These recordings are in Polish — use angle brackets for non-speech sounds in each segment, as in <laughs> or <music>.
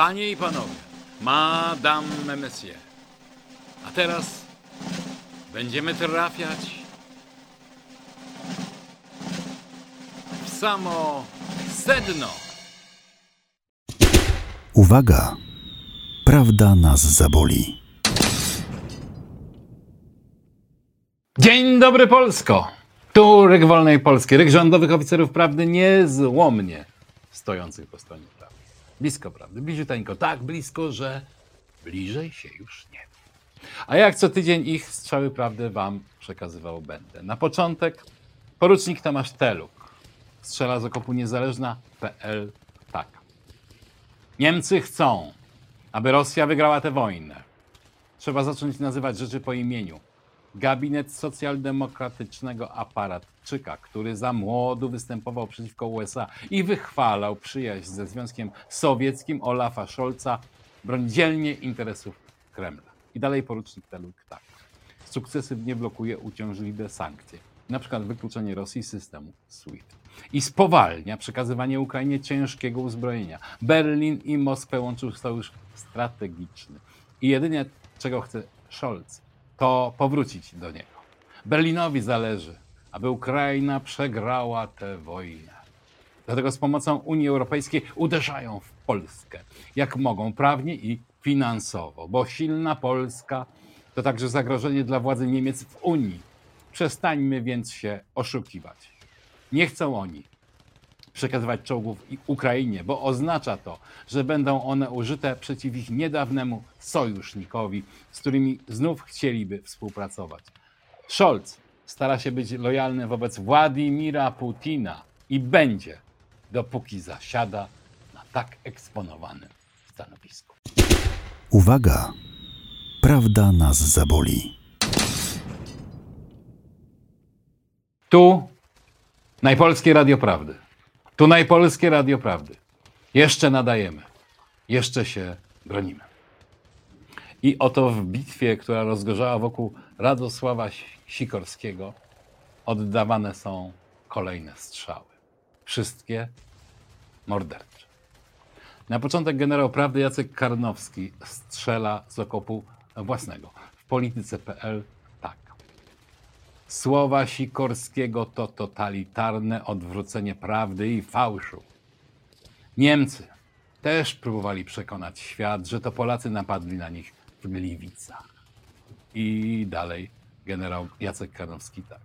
Panie i panowie, Madame Monsieur. A teraz będziemy trafiać w samo sedno. Uwaga! Prawda nas zaboli. Dzień dobry Polsko! Tu Ryk Wolnej Polski, Ryk rządowych oficerów prawdy niezłomnie stojących po stronie. Blisko prawdy, bliziuteńko, tak blisko, że bliżej się już nie. A jak co tydzień ich strzały prawdy wam przekazywał będę. Na początek porucznik Tomasz Teluk strzela z okopu niezależna.pl tak. Niemcy chcą, aby Rosja wygrała tę wojnę. Trzeba zacząć nazywać rzeczy po imieniu. Gabinet socjaldemokratycznego aparatczyka, który za młodu występował przeciwko USA i wychwalał przyjaźń ze Związkiem Sowieckim Olafa Scholza, broni dzielnie interesów Kremla. I dalej porucznik Teluk tak. Sukcesywnie blokuje uciążliwe sankcje, przykład wykluczenie Rosji z systemu SWIFT. I spowalnia przekazywanie Ukrainie ciężkiego uzbrojenia. Berlin i Moskwę łączył sojusz strategiczny. I jedynie czego chce Scholz, to powrócić do niego. Berlinowi zależy, aby Ukraina przegrała tę wojnę. Dlatego z pomocą Unii Europejskiej uderzają w Polskę, jak mogą, prawnie i finansowo, bo silna Polska to także zagrożenie dla władzy Niemiec w Unii. Przestańmy więc się oszukiwać. Nie chcą oni przekazywać czołgów Ukrainie, bo oznacza to, że będą one użyte przeciw ich niedawnemu sojusznikowi, z którymi znów chcieliby współpracować. Scholz stara się być lojalny wobec Władimira Putina i będzie, dopóki zasiada na tak eksponowanym stanowisku. Uwaga! Prawda nas zaboli. Tu Najpolskie Radio Prawdy. Tu Najpolskie Radio Prawdy. Jeszcze nadajemy. Jeszcze się bronimy. I oto w bitwie, która rozgorzała wokół Radosława Sikorskiego, oddawane są kolejne strzały. Wszystkie mordercze. Na początek generał prawdy Jacek Karnowski strzela z okopu własnego. W polityce.pl. Słowa Sikorskiego to totalitarne odwrócenie prawdy i fałszu. Niemcy też próbowali przekonać świat, że to Polacy napadli na nich w Gliwicach. I dalej generał Jacek Karnowski tak.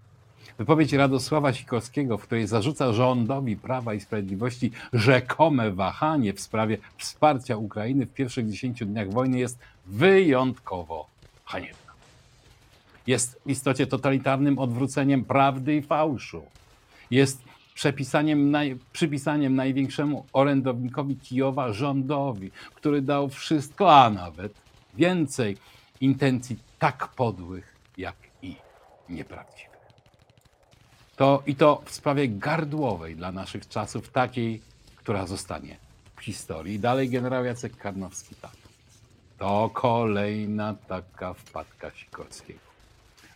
Wypowiedź Radosława Sikorskiego, w której zarzuca rządowi Prawa i Sprawiedliwości rzekome wahanie w sprawie wsparcia Ukrainy w pierwszych 10 dniach wojny jest wyjątkowo haniebna. Jest w istocie totalitarnym odwróceniem prawdy i fałszu. Jest przepisaniem naj, przypisaniem największemu orędownikowi Kijowa rządowi, który dał wszystko, a nawet więcej intencji tak podłych, jak i nieprawdziwych. To i to w sprawie gardłowej dla naszych czasów, takiej, która zostanie w historii. Dalej generał Jacek Karnowski tak. To kolejna taka wpadka Sikorskiego.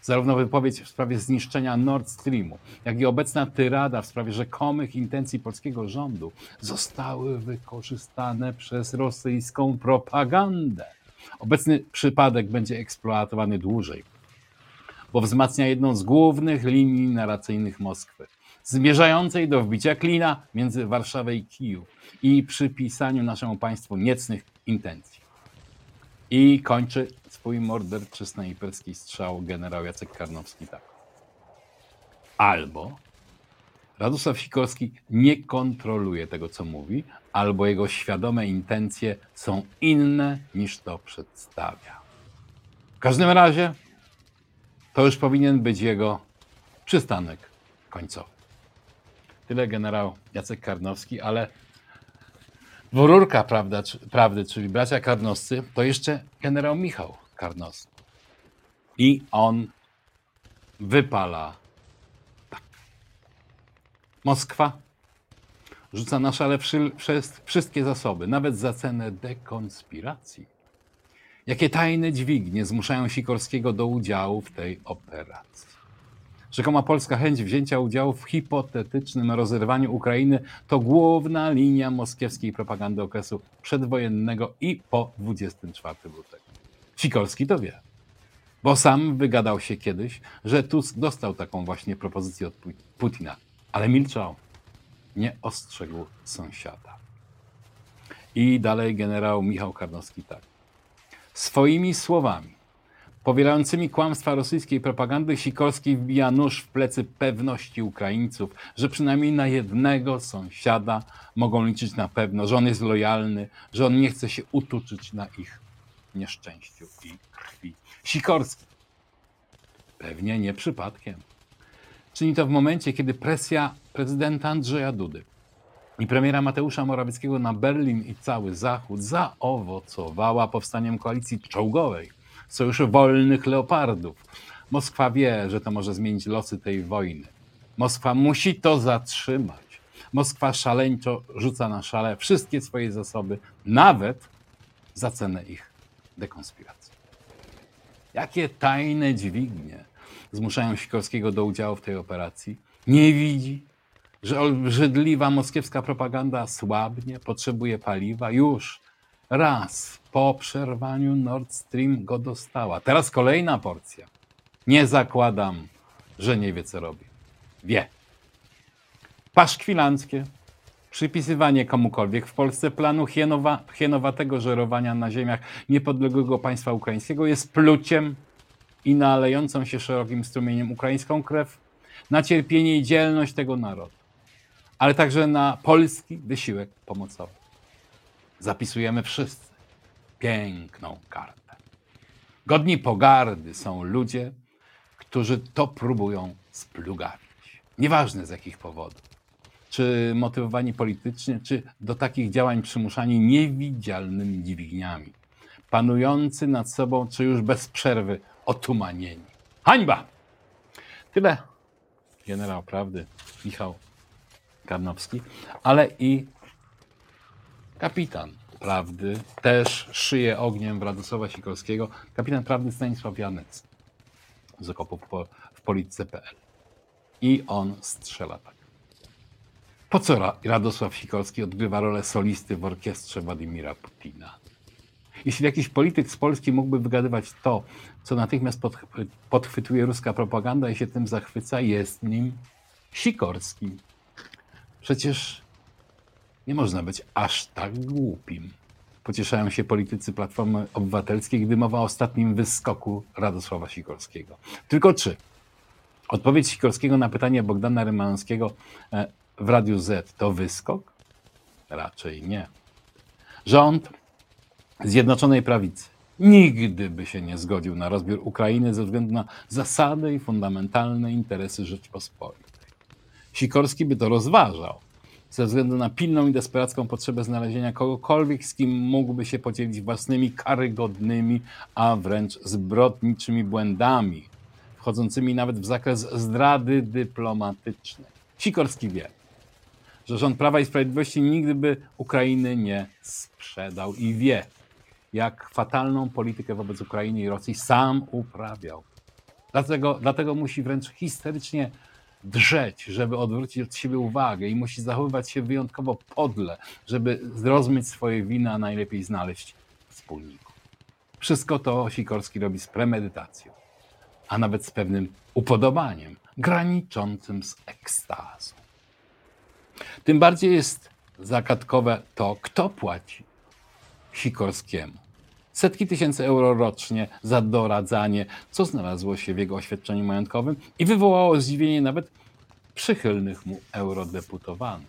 Zarówno wypowiedź w sprawie zniszczenia Nord Streamu, jak i obecna tyrada w sprawie rzekomych intencji polskiego rządu zostały wykorzystane przez rosyjską propagandę. Obecny przypadek będzie eksploatowany dłużej, bo wzmacnia jedną z głównych linii narracyjnych Moskwy, zmierzającej do wbicia klina między Warszawą i Kijów i przypisaniu naszemu państwu niecnych intencji. I kończy swój morderczy snajperski strzał generał Jacek Karnowski tak. Albo Radosław Sikorski nie kontroluje tego, co mówi, albo jego świadome intencje są inne niż to przedstawia. W każdym razie to już powinien być jego przystanek końcowy. Tyle generał Jacek Karnowski, ale dwururka prawda, prawdy, czyli bracia Karnowscy, to jeszcze generał Michał Karnowski. I on wypala tak. Moskwa rzuca na szale wszystkie zasoby, nawet za cenę dekonspiracji. Jakie tajne dźwignie zmuszają Sikorskiego do udziału w tej operacji? Rzekoma polska chęć wzięcia udziału w hipotetycznym rozerwaniu Ukrainy to główna linia moskiewskiej propagandy okresu przedwojennego i po 24 lutego. Sikorski to wie, bo sam wygadał się kiedyś, że Tusk dostał taką właśnie propozycję od Putina, ale milczał, nie ostrzegł sąsiada. I dalej generał Michał Karnowski tak. Swoimi słowami powielającymi kłamstwa rosyjskiej propagandy, Sikorski wbija nóż w plecy pewności Ukraińców, że przynajmniej na jednego sąsiada mogą liczyć na pewno, że on jest lojalny, że on nie chce się utuczyć na ich nieszczęściu i krwi. Sikorski. Pewnie nie przypadkiem. Czyni to w momencie, kiedy presja prezydenta Andrzeja Dudy i premiera Mateusza Morawieckiego na Berlin i cały Zachód zaowocowała powstaniem koalicji czołgowej sojuszu wolnych leopardów. Moskwa wie, że to może zmienić losy tej wojny. Moskwa musi to zatrzymać. Moskwa szaleńczo rzuca na szale wszystkie swoje zasoby, nawet za cenę ich dekonspiracji. Jakie tajne dźwignie zmuszają Sikorskiego do udziału w tej operacji? Nie widzi, że obrzydliwa moskiewska propaganda słabnie, potrzebuje paliwa. Już raz po przerwaniu Nord Stream go dostała. Teraz kolejna porcja. Nie zakładam, że nie wie, co robi. Wie. Paszkwilanckie, przypisywanie komukolwiek w Polsce planu hienowa, hienowatego żerowania na ziemiach niepodległego państwa ukraińskiego jest pluciem i nalejącą się szerokim strumieniem ukraińską krew na cierpienie i dzielność tego narodu, ale także na polski wysiłek pomocowy. Zapisujemy wszyscy piękną kartę. Godni pogardy są ludzie, którzy to próbują splugawić. Nieważne z jakich powodów. Czy motywowani politycznie, czy do takich działań przymuszani niewidzialnymi dźwigniami. Panujący nad sobą, czy już bez przerwy otumanieni. Hańba! Tyle generał prawdy Michał Karnowski, ale i kapitan Prawdy też szyje ogniem w Radosława Sikorskiego kapitan prawdy Stanisław Janec z okopów po, w polityce.pl. I on strzela tak. Po co Radosław Sikorski odgrywa rolę solisty w orkiestrze Władimira Putina? Jeśli jakiś polityk z Polski mógłby wygadywać to, co natychmiast podchwytuje ruska propaganda i się tym zachwyca, jest nim Sikorski. Przecież nie można być aż tak głupim. Pocieszają się politycy Platformy Obywatelskiej, gdy mowa o ostatnim wyskoku Radosława Sikorskiego. Tylko czy odpowiedź Sikorskiego na pytanie Bogdana Rymanowskiego e, w Radiu Z to wyskok? Raczej nie. Rząd Zjednoczonej Prawicy nigdy by się nie zgodził na rozbiór Ukrainy ze względu na zasady i fundamentalne interesy Rzeczpospolitej. Sikorski by to rozważał, ze względu na pilną i desperacką potrzebę znalezienia kogokolwiek, z kim mógłby się podzielić własnymi karygodnymi, a wręcz zbrodniczymi błędami, wchodzącymi nawet w zakres zdrady dyplomatycznej. Sikorski wie, że rząd Prawa i Sprawiedliwości nigdy by Ukrainy nie sprzedał i wie, jak fatalną politykę wobec Ukrainy i Rosji sam uprawiał. Dlatego, dlatego musi wręcz histerycznie drzeć, żeby odwrócić od siebie uwagę i musi zachowywać się wyjątkowo podle, żeby zrozumieć swoje winy, a najlepiej znaleźć wspólników. Wszystko to Sikorski robi z premedytacją, a nawet z pewnym upodobaniem, graniczącym z ekstazą. Tym bardziej jest zagadkowe to, kto płaci Sikorskiemu setki tysięcy euro rocznie za doradzanie, co znalazło się w jego oświadczeniu majątkowym i wywołało zdziwienie nawet przychylnych mu eurodeputowanych.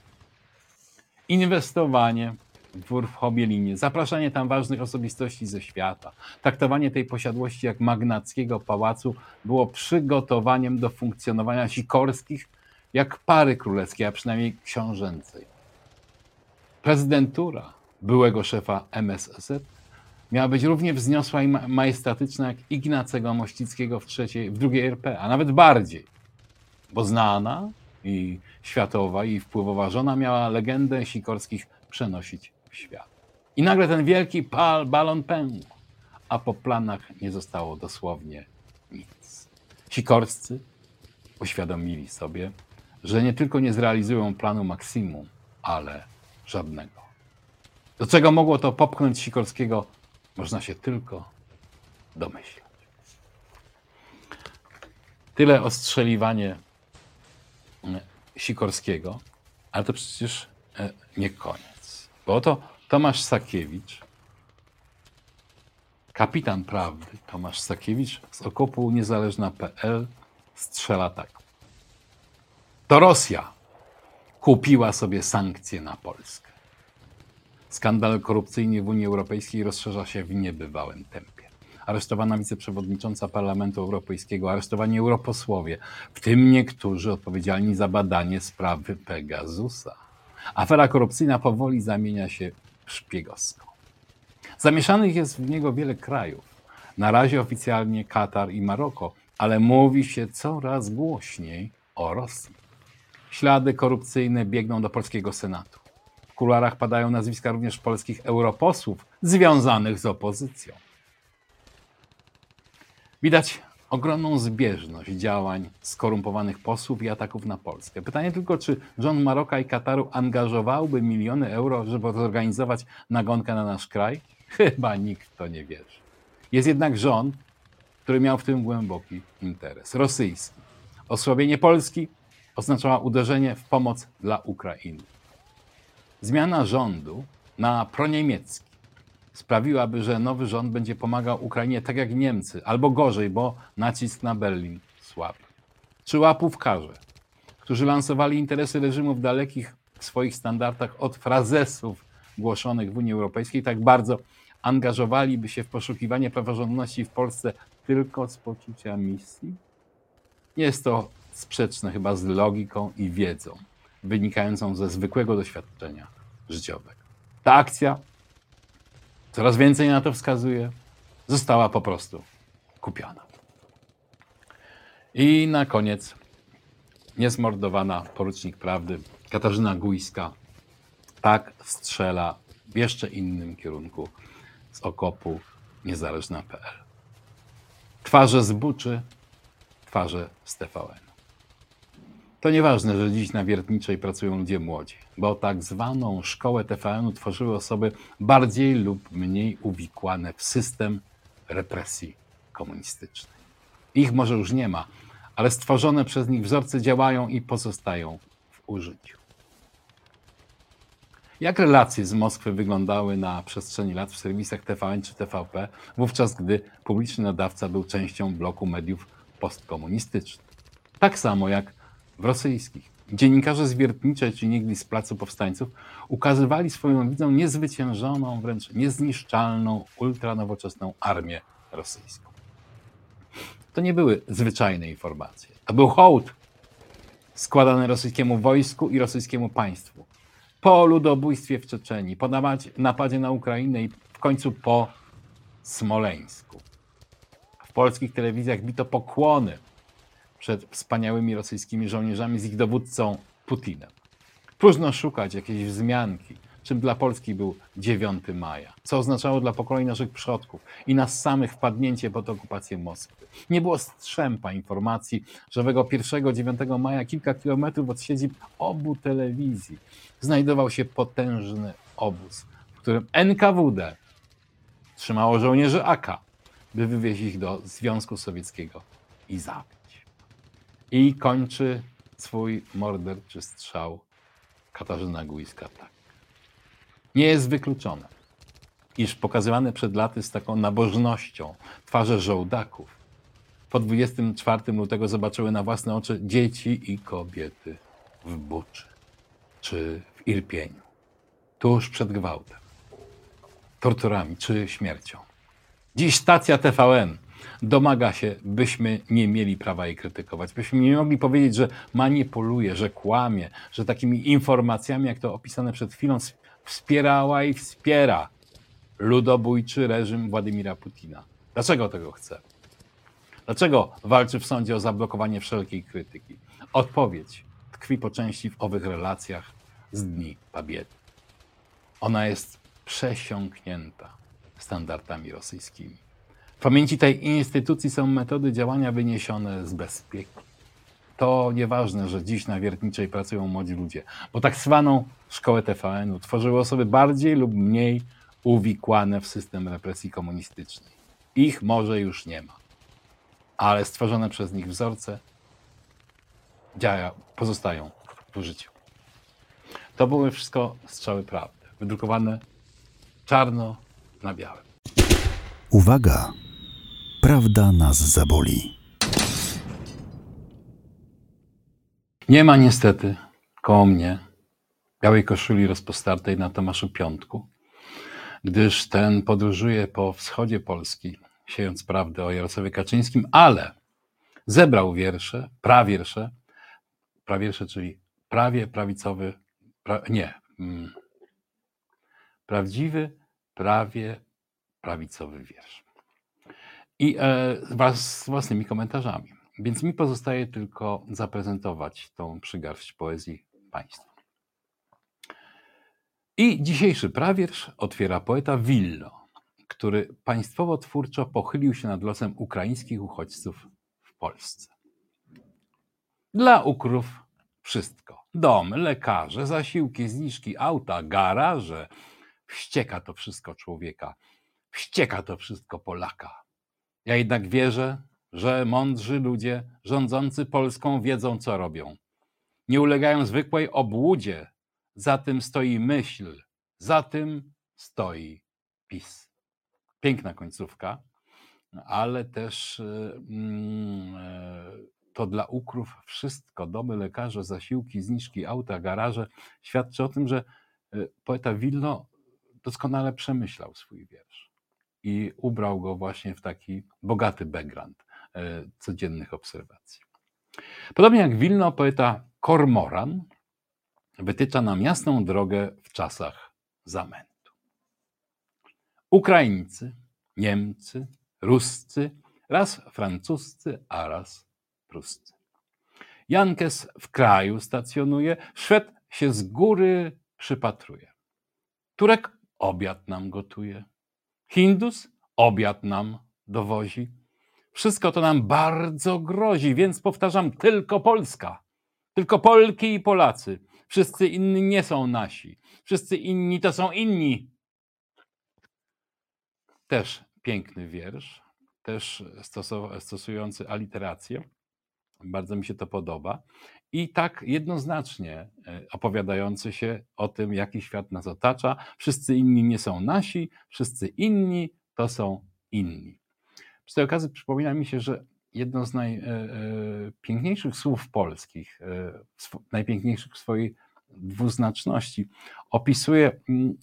Inwestowanie w Hobielinie, zapraszanie tam ważnych osobistości ze świata, traktowanie tej posiadłości jak magnackiego pałacu było przygotowaniem do funkcjonowania sikorskich jak pary królewskiej, a przynajmniej książęcej. Prezydentura byłego szefa MSZ miała być równie wzniosła i majestatyczna jak Ignacego Mościckiego w, trzeciej, w drugiej RP, a nawet bardziej, bo znana i światowa i wpływowa żona miała legendę Sikorskich przenosić w świat. I nagle ten wielki pal, balon pękł, a po planach nie zostało dosłownie nic. Sikorscy uświadomili sobie, że nie tylko nie zrealizują planu maksimum, ale żadnego. Do czego mogło to popchnąć Sikorskiego, można się tylko domyślać. Tyle ostrzeliwanie e, Sikorskiego, ale to przecież e, nie koniec. Bo oto Tomasz Sakiewicz, kapitan prawdy Tomasz Sakiewicz z okopu niezależna.pl strzela tak. To Rosja kupiła sobie sankcje na Polskę. Skandal korupcyjny w Unii Europejskiej rozszerza się w niebywałym tempie. Aresztowana wiceprzewodnicząca Parlamentu Europejskiego, aresztowani europosłowie, w tym niektórzy odpowiedzialni za badanie sprawy Pegasusa. Afera korupcyjna powoli zamienia się w szpiegowską. Zamieszanych jest w niego wiele krajów. Na razie oficjalnie Katar i Maroko, ale mówi się coraz głośniej o Rosji. Ślady korupcyjne biegną do polskiego Senatu. W kuluarach padają nazwiska również polskich europosłów związanych z opozycją. Widać ogromną zbieżność działań skorumpowanych posłów i ataków na Polskę. Pytanie tylko, czy rząd Maroka i Kataru angażowałby miliony euro, żeby zorganizować nagonkę na nasz kraj? <laughs> Chyba nikt to nie wierzy. Jest jednak rząd, który miał w tym głęboki interes. Rosyjski. Osłabienie Polski oznaczała uderzenie w pomoc dla Ukrainy. Zmiana rządu na proniemiecki sprawiłaby, że nowy rząd będzie pomagał Ukrainie tak jak Niemcy, albo gorzej, bo nacisk na Berlin słaby. Czy łapówkarze, którzy lansowali interesy reżimu w dalekich swoich standardach od frazesów głoszonych w Unii Europejskiej, tak bardzo angażowaliby się w poszukiwanie praworządności w Polsce tylko z poczucia misji? Jest to sprzeczne chyba z logiką i wiedzą wynikającą ze zwykłego doświadczenia życiowego. Ta akcja, coraz więcej na to wskazuje, została po prostu kupiona. I na koniec niezmordowana porucznik prawdy Katarzyna Gujska tak strzela w jeszcze innym kierunku z okopu niezależna.pl. Twarze z Buczy, twarze z TVN. To nieważne, że dziś na Wiertniczej pracują ludzie młodzi, bo tak zwaną szkołę TVN-u tworzyły osoby bardziej lub mniej uwikłane w system represji komunistycznej. Ich może już nie ma, ale stworzone przez nich wzorce działają i pozostają w użyciu. Jak relacje z Moskwy wyglądały na przestrzeni lat w serwisach TVN czy TVP, wówczas gdy publiczny nadawca był częścią bloku mediów postkomunistycznych? Tak samo jak rosyjskich. Dziennikarze z Wiertniczej czy niegdyś z Placu Powstańców ukazywali swoją widzą niezwyciężoną, wręcz niezniszczalną, ultranowoczesną armię rosyjską. To nie były zwyczajne informacje. To był hołd składany rosyjskiemu wojsku i rosyjskiemu państwu. Po ludobójstwie w Czeczeni, po napadzie na Ukrainę i w końcu po Smoleńsku. W polskich telewizjach bito pokłony przed wspaniałymi rosyjskimi żołnierzami z ich dowódcą Putinem. Próżno szukać jakiejś wzmianki, czym dla Polski był 9 maja, co oznaczało dla pokoleń naszych przodków i nas samych wpadnięcie pod okupację Moskwy. Nie było strzępa informacji, że owego 1-9 maja kilka kilometrów od siedzib obu telewizji znajdował się potężny obóz, w którym NKWD trzymało żołnierzy AK, by wywieźć ich do Związku Sowieckiego i zabić. I kończy swój morderczy strzał Katarzyna Gujska tak. Nie jest wykluczone, iż pokazywane przed laty z taką nabożnością twarze żołdaków po 24 lutego zobaczyły na własne oczy dzieci i kobiety w Buczy czy w Irpieniu, tuż przed gwałtem, torturami czy śmiercią. Dziś stacja TVN domaga się, byśmy nie mieli prawa jej krytykować, byśmy nie mogli powiedzieć, że manipuluje, że kłamie, że takimi informacjami, jak to opisane przed chwilą, wspierała i wspiera ludobójczy reżim Władimira Putina. Dlaczego tego chce? Dlaczego walczy w sądzie o zablokowanie wszelkiej krytyki? Odpowiedź tkwi po części w owych relacjach z dni Pabiedy. Ona jest przesiąknięta standardami rosyjskimi. W pamięci tej instytucji są metody działania wyniesione z bezpieki. to nieważne, że dziś na Wiertniczej pracują młodzi ludzie, bo tak zwaną szkołę TVN-u tworzyły osoby bardziej lub mniej uwikłane w system represji komunistycznej. Ich może już nie ma, ale stworzone przez nich wzorce działa, pozostają w życiu. To były wszystko strzały prawdy, wydrukowane czarno na białym. Uwaga! Prawda nas zaboli. Nie ma niestety koło mnie białej koszuli rozpostartej na Tomaszu Piątku, gdyż ten podróżuje po wschodzie Polski, siejąc prawdę o Jarosławie Kaczyńskim, ale zebrał wiersze, prawiersze, prawiersze, czyli prawie prawicowy, pra, nie, mm, prawdziwy, prawie prawicowy wiersz. I e, z własnymi komentarzami. Więc mi pozostaje tylko zaprezentować tą przygarść poezji Państwu. I dzisiejszy prawiersz otwiera poeta Willo, który państwowo twórczo pochylił się nad losem ukraińskich uchodźców w Polsce. Dla ukrów wszystko. Domy, lekarze, zasiłki, zniżki, auta, garaże. Wścieka to wszystko człowieka. Wścieka to wszystko Polaka. Ja jednak wierzę, że mądrzy ludzie rządzący Polską wiedzą, co robią. Nie ulegają zwykłej obłudzie. Za tym stoi myśl, za tym stoi PiS. Piękna końcówka, ale też mm, e, to dla ukrów wszystko, domy, lekarze, zasiłki, zniżki, auta, garaże, świadczy o tym, że e, poeta Wilno doskonale przemyślał swój wiersz i ubrał go właśnie w taki bogaty background e, codziennych obserwacji. Podobnie jak Wilno, poeta Kormoran wytycza nam jasną drogę w czasach zamętu. Ukraińcy, Niemcy, Ruscy, raz francuscy, a raz pruscy. Jankes w kraju stacjonuje, Szwed się z góry przypatruje. Turek obiad nam gotuje. Hindus obiad nam dowozi. Wszystko to nam bardzo grozi, więc powtarzam, tylko Polska. Tylko Polki i Polacy. Wszyscy inni nie są nasi. Wszyscy inni to są inni. Też piękny wiersz, też stosujący aliterację. Bardzo mi się to podoba. I tak jednoznacznie e, opowiadający się o tym, jaki świat nas otacza. Wszyscy inni nie są nasi, wszyscy inni to są inni. Przy tej okazji przypomina mi się, że jedno z najpiękniejszych e, słów polskich, e, najpiękniejszych w swojej dwuznaczności, opisuje mm,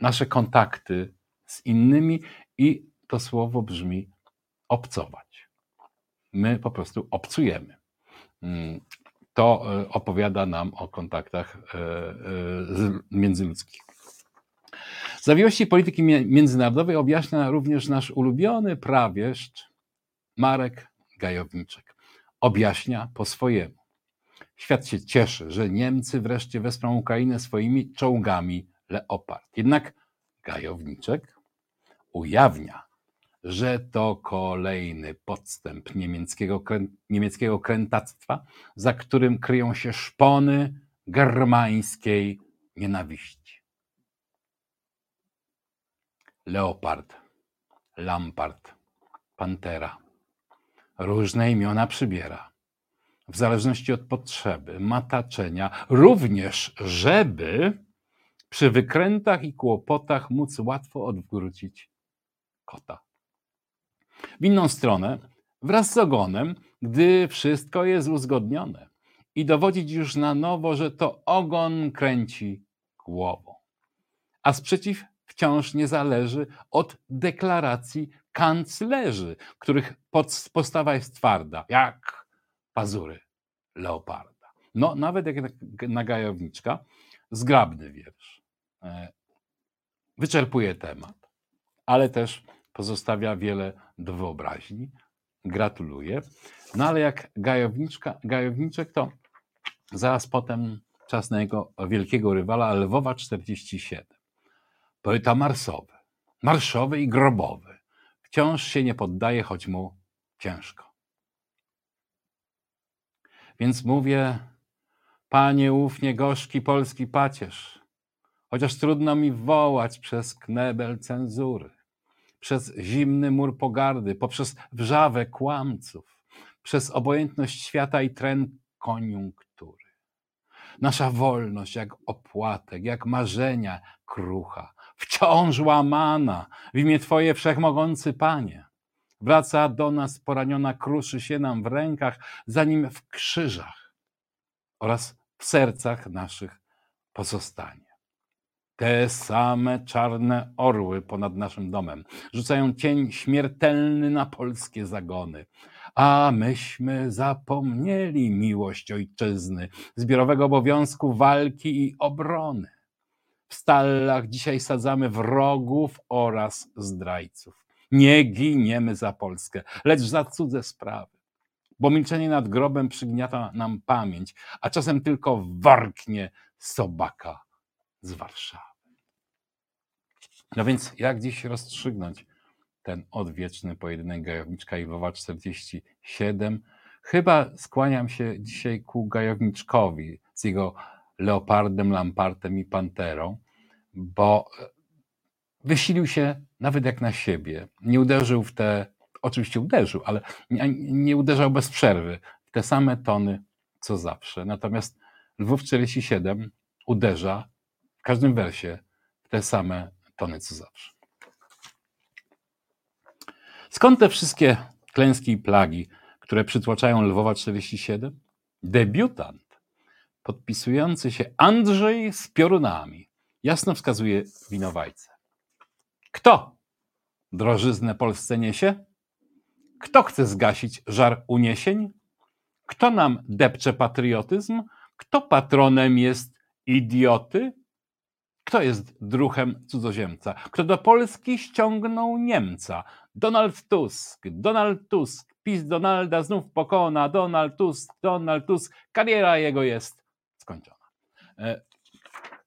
nasze kontakty z innymi i to słowo brzmi obcować. My po prostu obcujemy. Mm, to e, opowiada nam o kontaktach e, e, międzyludzkich. Zawiłości polityki międzynarodowej objaśnia również nasz ulubiony prawieszcz Marek Gajowniczek. Objaśnia po swojemu. Świat się cieszy, że Niemcy wreszcie wesprą Ukrainę swoimi czołgami Leopard. Jednak Gajowniczek ujawnia, że to kolejny podstęp niemieckiego, niemieckiego krętactwa, za którym kryją się szpony germańskiej nienawiści. Leopard, Lampard, Pantera. Różne imiona przybiera. W zależności od potrzeby, mataczenia, również żeby przy wykrętach i kłopotach móc łatwo odwrócić kota. W inną stronę, wraz z ogonem, gdy wszystko jest uzgodnione i dowodzić już na nowo, że to ogon kręci głową. A sprzeciw wciąż nie zależy od deklaracji kanclerzy, których postawa jest twarda, jak pazury leoparda. No, nawet jak na gajowniczka, zgrabny wiersz. E, wyczerpuje temat, ale też pozostawia wiele do wyobraźni. Gratuluję. No ale jak gajowniczka, gajowniczek, to zaraz potem czas na jego wielkiego rywala Lwowa 47. Poeta marsowy, marszowy i grobowy. Wciąż się nie poddaje, choć mu ciężko. Więc mówię, panie ufnie gorzki polski pacierz, chociaż trudno mi wołać przez knebel cenzury, przez zimny mur pogardy, poprzez wrzawę kłamców, przez obojętność świata i tren koniunktury. Nasza wolność jak opłatek, jak marzenia krucha, wciąż łamana w imię Twoje wszechmogący Panie. Wraca do nas poraniona, kruszy się nam w rękach, zanim w krzyżach oraz w sercach naszych pozostanie. Te same czarne orły ponad naszym domem rzucają cień śmiertelny na polskie zagony. A myśmy zapomnieli miłość ojczyzny, zbiorowego obowiązku walki i obrony. W stallach dzisiaj sadzamy wrogów oraz zdrajców. Nie giniemy za Polskę, lecz za cudze sprawy. Bo milczenie nad grobem przygniata nam pamięć, a czasem tylko warknie sobaka z Warszawy. No więc jak dziś rozstrzygnąć ten odwieczny pojedynek Gajowniczka i Wowa 47? Chyba skłaniam się dzisiaj ku Gajowniczkowi z jego leopardem, lampartem i panterą, bo wysilił się nawet jak na siebie. Nie uderzył w te, oczywiście uderzył, ale nie, nie uderzał bez przerwy w te same tony co zawsze. Natomiast Lwów 47 uderza w każdym wersie w te same tony co zawsze. Skąd te wszystkie klęski i plagi, które przytłaczają Lwowa 47? Debiutant, podpisujący się Andrzej z piorunami, jasno wskazuje winowajcę. Kto drożyznę Polsce niesie? Kto chce zgasić żar uniesień? Kto nam depcze patriotyzm? Kto patronem jest idioty? Kto jest druchem cudzoziemca? Kto do Polski ściągnął Niemca? Donald Tusk, Donald Tusk, PiS Donalda znów pokona, Donald Tusk, Donald Tusk, kariera jego jest skończona. E,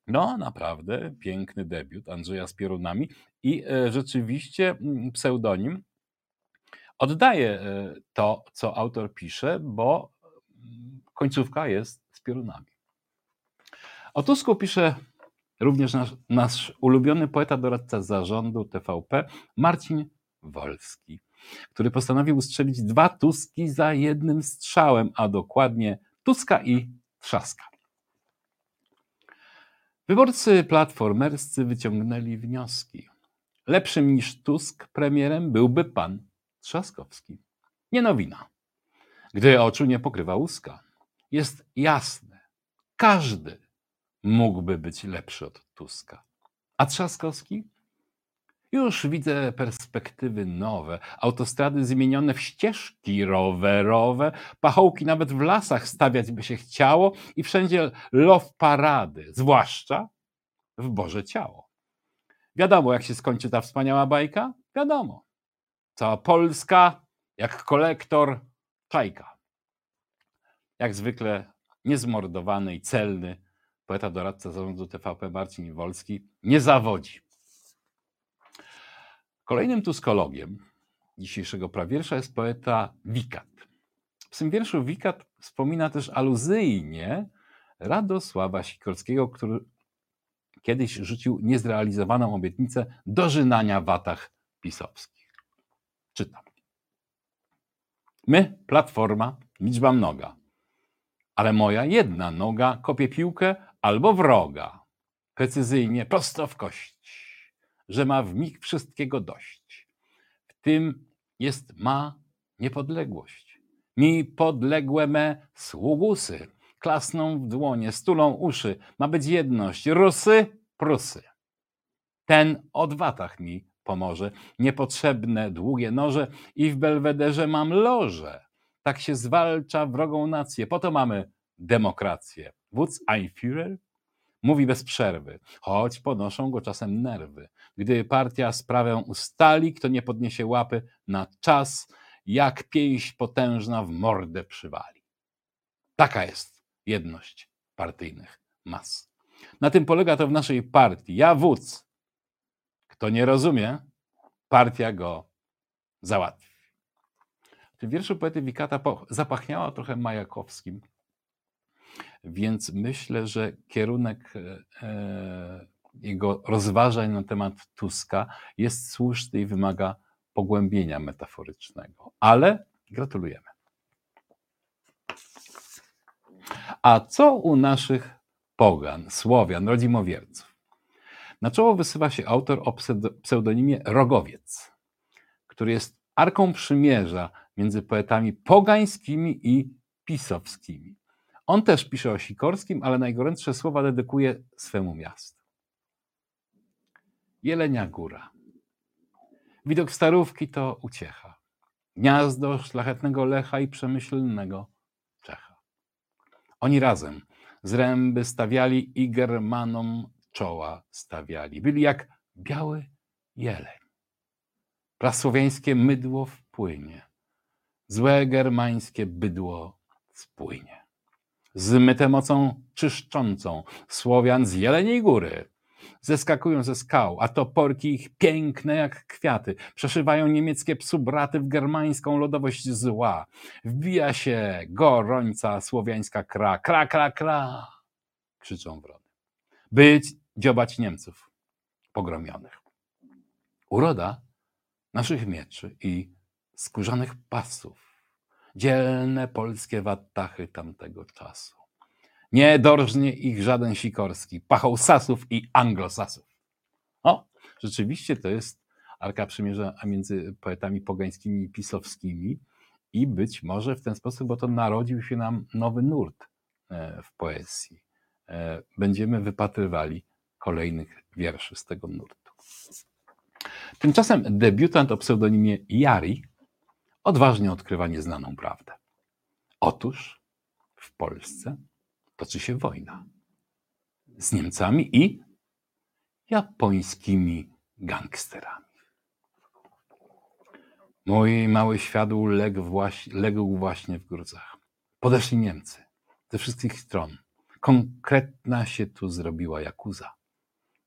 no, naprawdę piękny debiut Andrzeja z piorunami i e, rzeczywiście mm, pseudonim oddaje to, co autor pisze, bo mm, końcówka jest z piorunami. O Tusku pisze również nasz, nasz ulubiony poeta doradca zarządu TVP Marcin Wolski, który postanowił ustrzelić dwa Tuski za jednym strzałem, a dokładnie Tuska i Trzaska. Wyborcy platformerscy wyciągnęli wnioski. Lepszym niż Tusk premierem byłby pan Trzaskowski. Nie nowina. Gdy oczu nie pokrywa łuska. Jest jasne. Każdy mógłby być lepszy od Tuska. A Trzaskowski? Już widzę perspektywy nowe, autostrady zmienione w ścieżki rowerowe, pachołki nawet w lasach stawiać by się chciało i wszędzie low parady, zwłaszcza w Boże Ciało. Wiadomo, jak się skończy ta wspaniała bajka? Wiadomo. Cała Polska, jak kolektor, czajka. Jak zwykle niezmordowany i celny poeta doradca zarządu TVP Marcin Wolski nie zawodzi. Kolejnym tuskologiem dzisiejszego prawiersza jest poeta Wikat. W tym wierszu Wikat wspomina też aluzyjnie Radosława Sikorskiego, który kiedyś rzucił niezrealizowaną obietnicę dożynania watach pisowskich. Czytam. My, platforma, liczba mnoga, ale moja jedna noga kopie piłkę albo wroga, precyzyjnie, prosto w kość że ma w mig wszystkiego dość. W tym jest ma niepodległość. Mi podległe me sługusy klasną w dłonie, stulą uszy. Ma być jedność. Rusy, Prusy. Ten od watach mi pomoże. Niepotrzebne długie noże i w belwederze mam loże. Tak się zwalcza wrogą nację. Po to mamy demokrację. Wódz ein Führer Mówi bez przerwy, choć ponoszą go czasem nerwy. Gdy partia sprawę ustali, kto nie podniesie łapy na czas, jak pięść potężna w mordę przywali. Taka jest jedność partyjnych mas. Na tym polega to w naszej partii. Ja wódz. Kto nie rozumie, partia go załatwi. W tym wierszu poety Wikata zapachniała trochę Majakowskim Więc myślę, że kierunek e, jego rozważań na temat Tuska jest słuszny i wymaga pogłębienia metaforycznego. Ale gratulujemy. A co u naszych pogan, Słowian, rodzimowierców? Na czoło wysyła się autor o pseudonimie Rogowiec, który jest arką przymierza między poetami pogańskimi i pisowskimi. On też pisze o Sikorskim, ale najgorętsze słowa dedykuje swemu miastu. Jelenia Góra. Widok starówki to uciecha. Gniazdo szlachetnego Lecha i przemyślnego Czecha. Oni razem zręby stawiali i Germanom czoła stawiali. Byli jak biały jeleń. Prasłowiańskie mydło wpłynie. Złe germańskie bydło spłynie. Zmyte mocą czyszczącą Słowian z Jeleniej Góry zeskakują ze skał, a toporki ich piękne jak kwiaty przeszywają niemieckie psubraty w germańską lodowość zła. Wbija się gorońca słowiańska kra, kra, kra, kra, krzyczą wrony. Być dziobać Niemców pogromionych. Uroda naszych mieczy i skórzanych pasów, dzielne polskie watachy tamtego czasu. Nie dorżnie ich żaden Sikorski, pachał Sasów i Anglosasów. O, rzeczywiście to jest Arka Przymierza między poetami pogańskimi i pisowskimi i być może w ten sposób, bo to narodził się nam nowy nurt e, w poezji. E, będziemy wypatrywali kolejnych wierszy z tego nurtu. Tymczasem debiutant o pseudonimie Jari odważnie odkrywa nieznaną prawdę. Otóż w Polsce toczy się wojna z Niemcami i japońskimi gangsterami. Mój mały świat legł właśnie, legł właśnie w gruzach. Podeszli Niemcy ze wszystkich stron. Konkretna się tu zrobiła jakuza.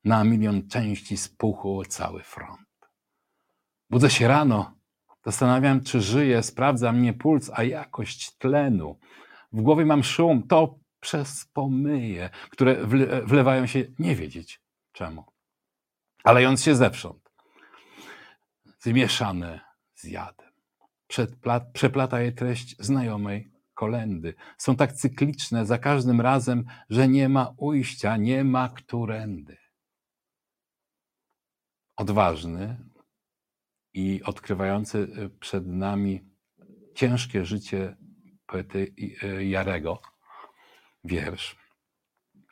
Na milion części spuchł cały front. Budzę się rano, zastanawiam, czy żyję, sprawdzam mnie puls, a jakość tlenu. W głowie mam szum, to przez pomyje, które wlewają się nie wiedzieć czemu. Ale jąc się zewsząd, zmieszane z jadem. Przeplata je treść znajomej kolendy. Są tak cykliczne za każdym razem, że nie ma ujścia, nie ma którędy. Odważny i odkrywający przed nami ciężkie życie poety Jarego wiersz.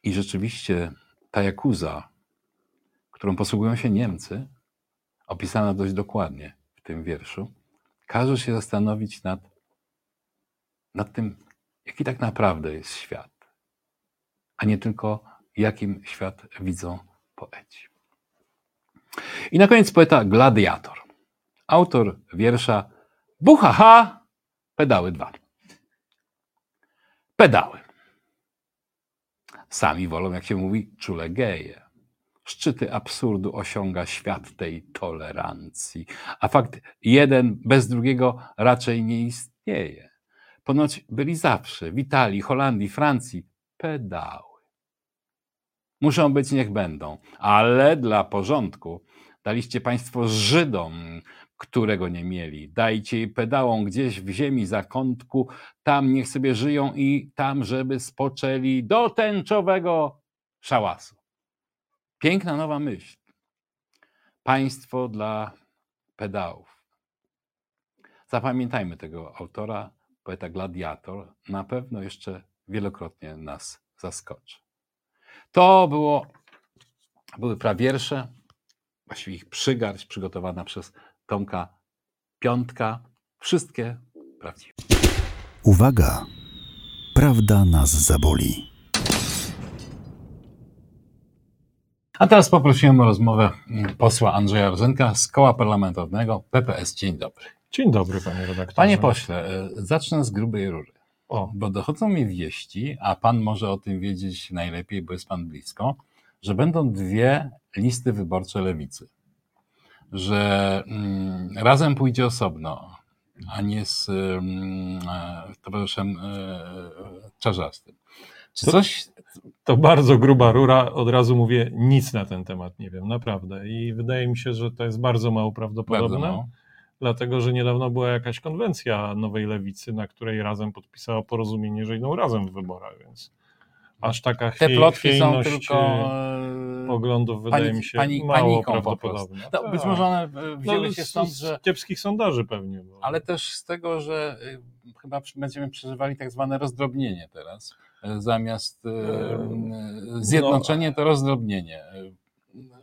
I rzeczywiście ta jakuza, którą posługują się Niemcy, opisana dość dokładnie w tym wierszu, każe się zastanowić nad, nad tym, jaki tak naprawdę jest świat, a nie tylko jakim świat widzą poeci. I na koniec poeta Gladiator, autor wiersza Buhaha, pedały dwa. Pedały. Sami wolą, jak się mówi, czule geje. Szczyty absurdu osiąga świat tej tolerancji, a fakt jeden bez drugiego raczej nie istnieje. Ponoć byli zawsze w Italii, Holandii, Francji pedały. Muszą być, niech będą, ale dla porządku daliście Państwo Żydom którego nie mieli. Dajcie jej pedałom gdzieś w ziemi zakątku, tam niech sobie żyją i tam, żeby spoczęli do tęczowego szałasu. Piękna nowa myśl. Państwo dla pedałów. Zapamiętajmy tego autora, poeta Gladiator. Na pewno jeszcze wielokrotnie nas zaskoczy. To było, były prawiersze, właściwie ich przygarść przygotowana przez Tomka Piątka. Wszystkie prawdziwe. Uwaga! Prawda nas zaboli. A teraz poprosiłem o rozmowę posła Andrzeja Rzenka z Koła Parlamentarnego PPS. Dzień dobry. Dzień dobry, panie redaktorze. Panie pośle, e, zacznę z grubej rury. O. Bo dochodzą mi wieści, a pan może o tym wiedzieć najlepiej, bo jest pan blisko, że będą dwie listy wyborcze lewicy że mm, razem pójdzie osobno, a nie z mm, e, towarzyszem e, Czarzastym. Czy To- coś. To bardzo gruba rura, od razu mówię, nic na ten temat nie wiem, naprawdę. I wydaje mi się, że to jest bardzo mało prawdopodobne, Bardzo mało. dlatego że niedawno była jakaś konwencja Nowej Lewicy, na której razem podpisało porozumienie, że idą razem w wyborach, więc aż taka Te plotki są tylko. e, e, poglądów wydaje pani- mi się pani- mało prawdopodobne. No, być Tak. może one e, wzięły No, się z- stąd, z że. kiepskich sondaży pewnie. Bo... Ale też z tego, że y, chyba będziemy przeżywali tak zwane rozdrobnienie teraz. Zamiast zjednoczenie, to rozdrobnienie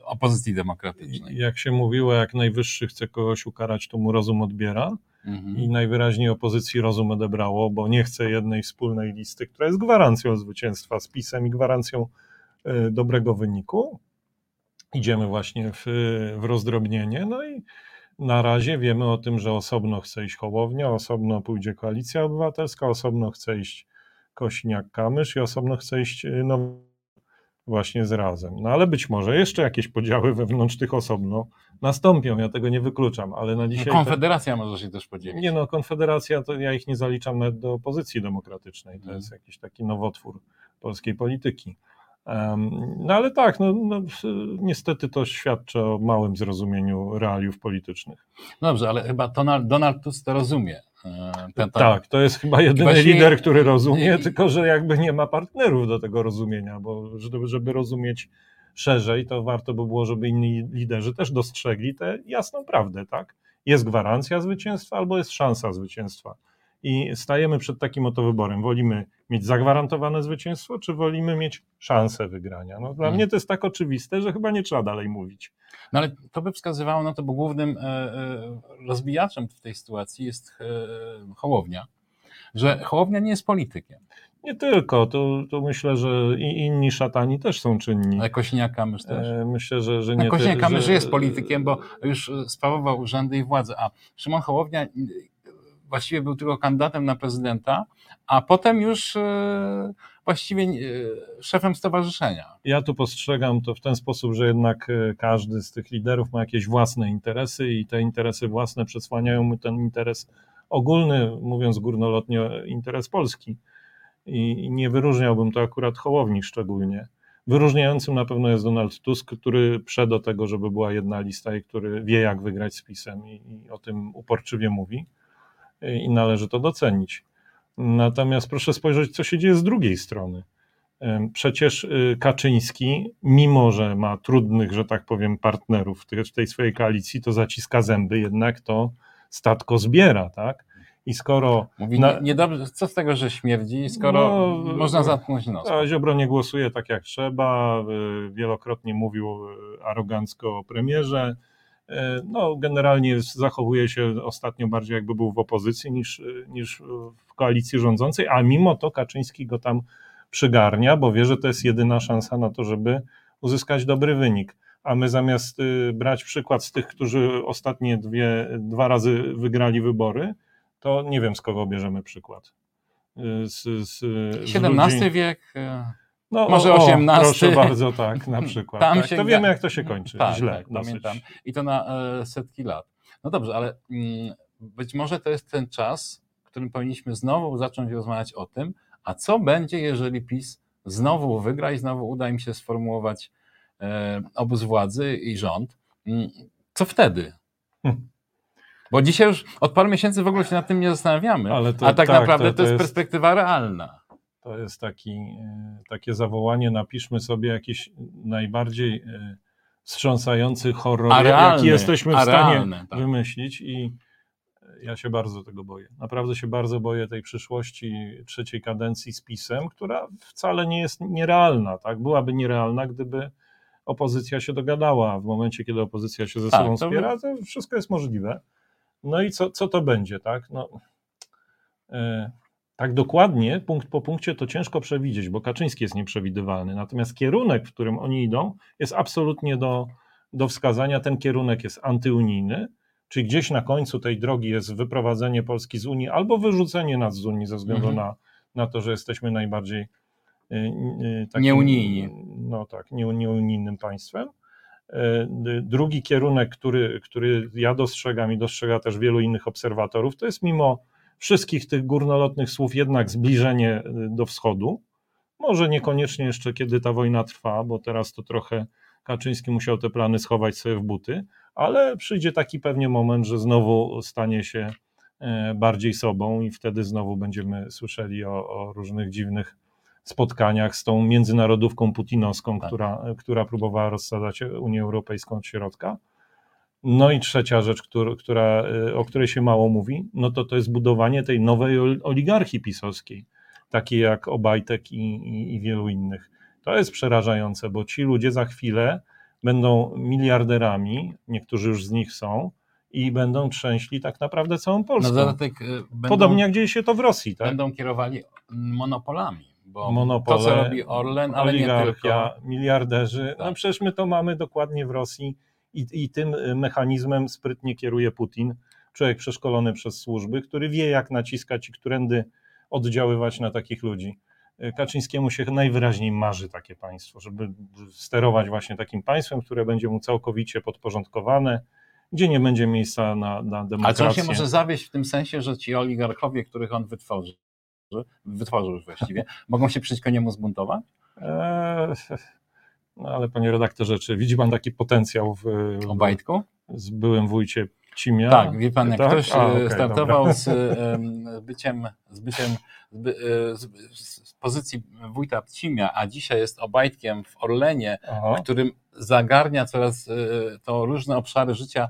opozycji demokratycznej. Jak się mówiło, jak najwyższy chce kogoś ukarać, to mu rozum odbiera. Mhm. I najwyraźniej opozycji rozum odebrało, bo nie chce jednej wspólnej listy, która jest gwarancją zwycięstwa z PiSem i gwarancją e, dobrego wyniku. Idziemy właśnie w, w rozdrobnienie. No i na razie wiemy o tym, że osobno chce iść Hołownia, osobno pójdzie Koalicja Obywatelska, osobno chce iść Kośniak-Kamysz i osobno chce iść e, no, właśnie z razem. No ale być może jeszcze jakieś podziały wewnątrz tych osobno nastąpią, ja tego nie wykluczam, ale na dzisiaj... No, Konfederacja może się też podzielić. Nie no, Konfederacja to ja ich nie zaliczam nawet do opozycji demokratycznej. To Mhm. jest jakiś taki nowotwór polskiej polityki. Em, no ale tak, no, no, niestety to świadczy o małym zrozumieniu realiów politycznych. Dobrze, ale chyba Donald, Donald Tusk to rozumie. E, Ten, Tak, to jest chyba jedyny Właściwie- lider, który rozumie, tylko że jakby nie ma partnerów do tego rozumienia, bo żeby, żeby rozumieć szerzej, to warto by było, żeby inni liderzy też dostrzegli tę jasną prawdę, tak? Jest gwarancja zwycięstwa albo jest szansa zwycięstwa. I stajemy przed takim oto wyborem. Wolimy mieć zagwarantowane zwycięstwo, czy wolimy mieć szansę wygrania? No, dla Hmm. mnie to jest tak oczywiste, że chyba nie trzeba dalej mówić. No ale to by wskazywało na to, bo głównym e, e, rozbijaczem w tej sytuacji jest e, Hołownia, że Hołownia nie jest politykiem, Nie tylko, to, to myślę, że i inni szatani też są czynni. ale Kośniaka myślę też. E, Myślę, że, że nie Nie, Kośniak ty- Kamysz że- jest politykiem, bo już sprawował urzędy i władzę, a Szymon Hołownia właściwie był tylko kandydatem na prezydenta, a potem już e, właściwie e, szefem stowarzyszenia. Ja tu postrzegam to w ten sposób, że jednak e, każdy z tych liderów ma jakieś własne interesy i te interesy własne przesłaniają mu ten interes ogólny, mówiąc górnolotnie, interes Polski. I nie wyróżniałbym to akurat Hołowni szczególnie. Wyróżniającym na pewno jest Donald Tusk, który przed do tego, żeby była jedna lista i który wie, jak wygrać z PiSem i, i o tym uporczywie mówi i należy to docenić. Natomiast proszę spojrzeć, co się dzieje z drugiej strony. Przecież y, Kaczyński, mimo że ma trudnych, że tak powiem, partnerów w tej- swojej koalicji, to zaciska zęby, jednak to statko zbiera, tak? I skoro Mówi, Na- nie, niedobrze, co z tego, że śmierdzi, skoro No, można zatknąć nos. a Ziobro nie głosuje tak jak trzeba, y, wielokrotnie mówił y, arogancko o premierze, no generalnie zachowuje się ostatnio bardziej jakby był w opozycji niż, y, niż w koalicji rządzącej, a mimo to Kaczyński go tam przygarnia, bo wie, że to jest jedyna szansa na to, żeby uzyskać dobry wynik. A my zamiast y, brać przykład z tych, którzy ostatnie dwie, dwa razy wygrali wybory, to nie wiem z kogo bierzemy przykład. Y, Z, z, z XVII ludzi- wiek. No, Może o, o, 18. Proszę bardzo, tak, na <laughs> przykład. Tam tak, się to wiemy, jak to się kończy. Tak, Źle. tak, pamiętam. I to na e, setki lat. No dobrze, ale mm, być może to jest ten czas, w którym powinniśmy znowu zacząć rozmawiać o tym, a co będzie, jeżeli PiS znowu wygra i znowu uda im się sformułować e, obóz władzy i rząd. Mm, Co wtedy? Hmm. <laughs> Bo dzisiaj już od paru miesięcy w ogóle się nad tym nie zastanawiamy, to- a tak, tak, naprawdę to- to, jest- perspektywa realna. To jest taki, e, takie zawołanie, napiszmy sobie jakiś najbardziej e, wstrząsający horror, A realny, jaki jesteśmy w stanie tak. wymyślić i ja się bardzo tego boję. Naprawdę się bardzo boję tej przyszłości trzeciej kadencji z PiSem, która wcale nie jest nierealna. Tak? Byłaby nierealna, gdyby opozycja się dogadała. W momencie, kiedy opozycja się ze Tak, sobą to by- wspiera, to wszystko jest możliwe. No i co, co to będzie, tak? No, e, tak dokładnie, punkt po punkcie, to ciężko przewidzieć, bo Kaczyński jest nieprzewidywalny. Natomiast kierunek, w którym oni idą, jest absolutnie do, do wskazania. Ten kierunek jest antyunijny, czyli gdzieś na końcu tej drogi jest wyprowadzenie Polski z Unii albo wyrzucenie nas z Unii ze względu Mhm. na, na to, że jesteśmy najbardziej y, y, takim, Nieunijni. No tak, nie, nieunijnym państwem. Y, Drugi kierunek, który, który ja dostrzegam i dostrzega też wielu innych obserwatorów, to jest mimo wszystkich tych górnolotnych słów jednak zbliżenie y, do wschodu, Może niekoniecznie jeszcze, kiedy ta wojna trwa, bo teraz to trochę Kaczyński musiał te plany schować sobie w buty, ale przyjdzie taki pewnie moment, że znowu stanie się e, bardziej sobą i wtedy znowu będziemy słyszeli o, o różnych dziwnych spotkaniach z tą międzynarodówką putinowską, Tak. która, która próbowała rozsadzać Unię Europejską od środka. No i trzecia rzecz, która, która, y, o której się mało mówi, no to to jest budowanie tej nowej ol- oligarchii pisowskiej, takiej jak Obajtek i, i, i wielu innych. To jest przerażające, bo ci ludzie za chwilę będą miliarderami, niektórzy już z nich są, i będą trzęśli tak naprawdę całą Na Polską. dodatek y, będą, Podobnie jak dzieje się to w Rosji, tak? będą kierowali monopolami, bo Monopole, to, co robi Orlen, ale nie oligarchia, tylko. miliarderzy. No Tak. przecież my to mamy dokładnie w Rosji i, i tym y, mechanizmem sprytnie kieruje Putin, człowiek przeszkolony przez służby, który wie jak naciskać i którędy oddziaływać na takich ludzi. Y, Kaczyńskiemu się najwyraźniej marzy takie państwo, żeby sterować właśnie takim państwem, które będzie mu całkowicie podporządkowane, gdzie nie będzie miejsca na, na A demokrację. co się może zawieść w tym sensie, że ci oligarchowie, których on wytworzy, wytworzył już właściwie, mogą się przeciwko niemu zbuntować? Eee, No ale panie redaktorze, czy widzi pan taki potencjał w, Obajtku? z byłym wójcie Cimia? Tak, wie pan, jak Tak? ktoś A, e, okej, startował dobra. z, z byciem, z, byciem z, e, z, z pozycji wójta Pcimia, a dzisiaj jest Obajtkiem w Orlenie, Aha. którym zagarnia coraz e, to różne obszary życia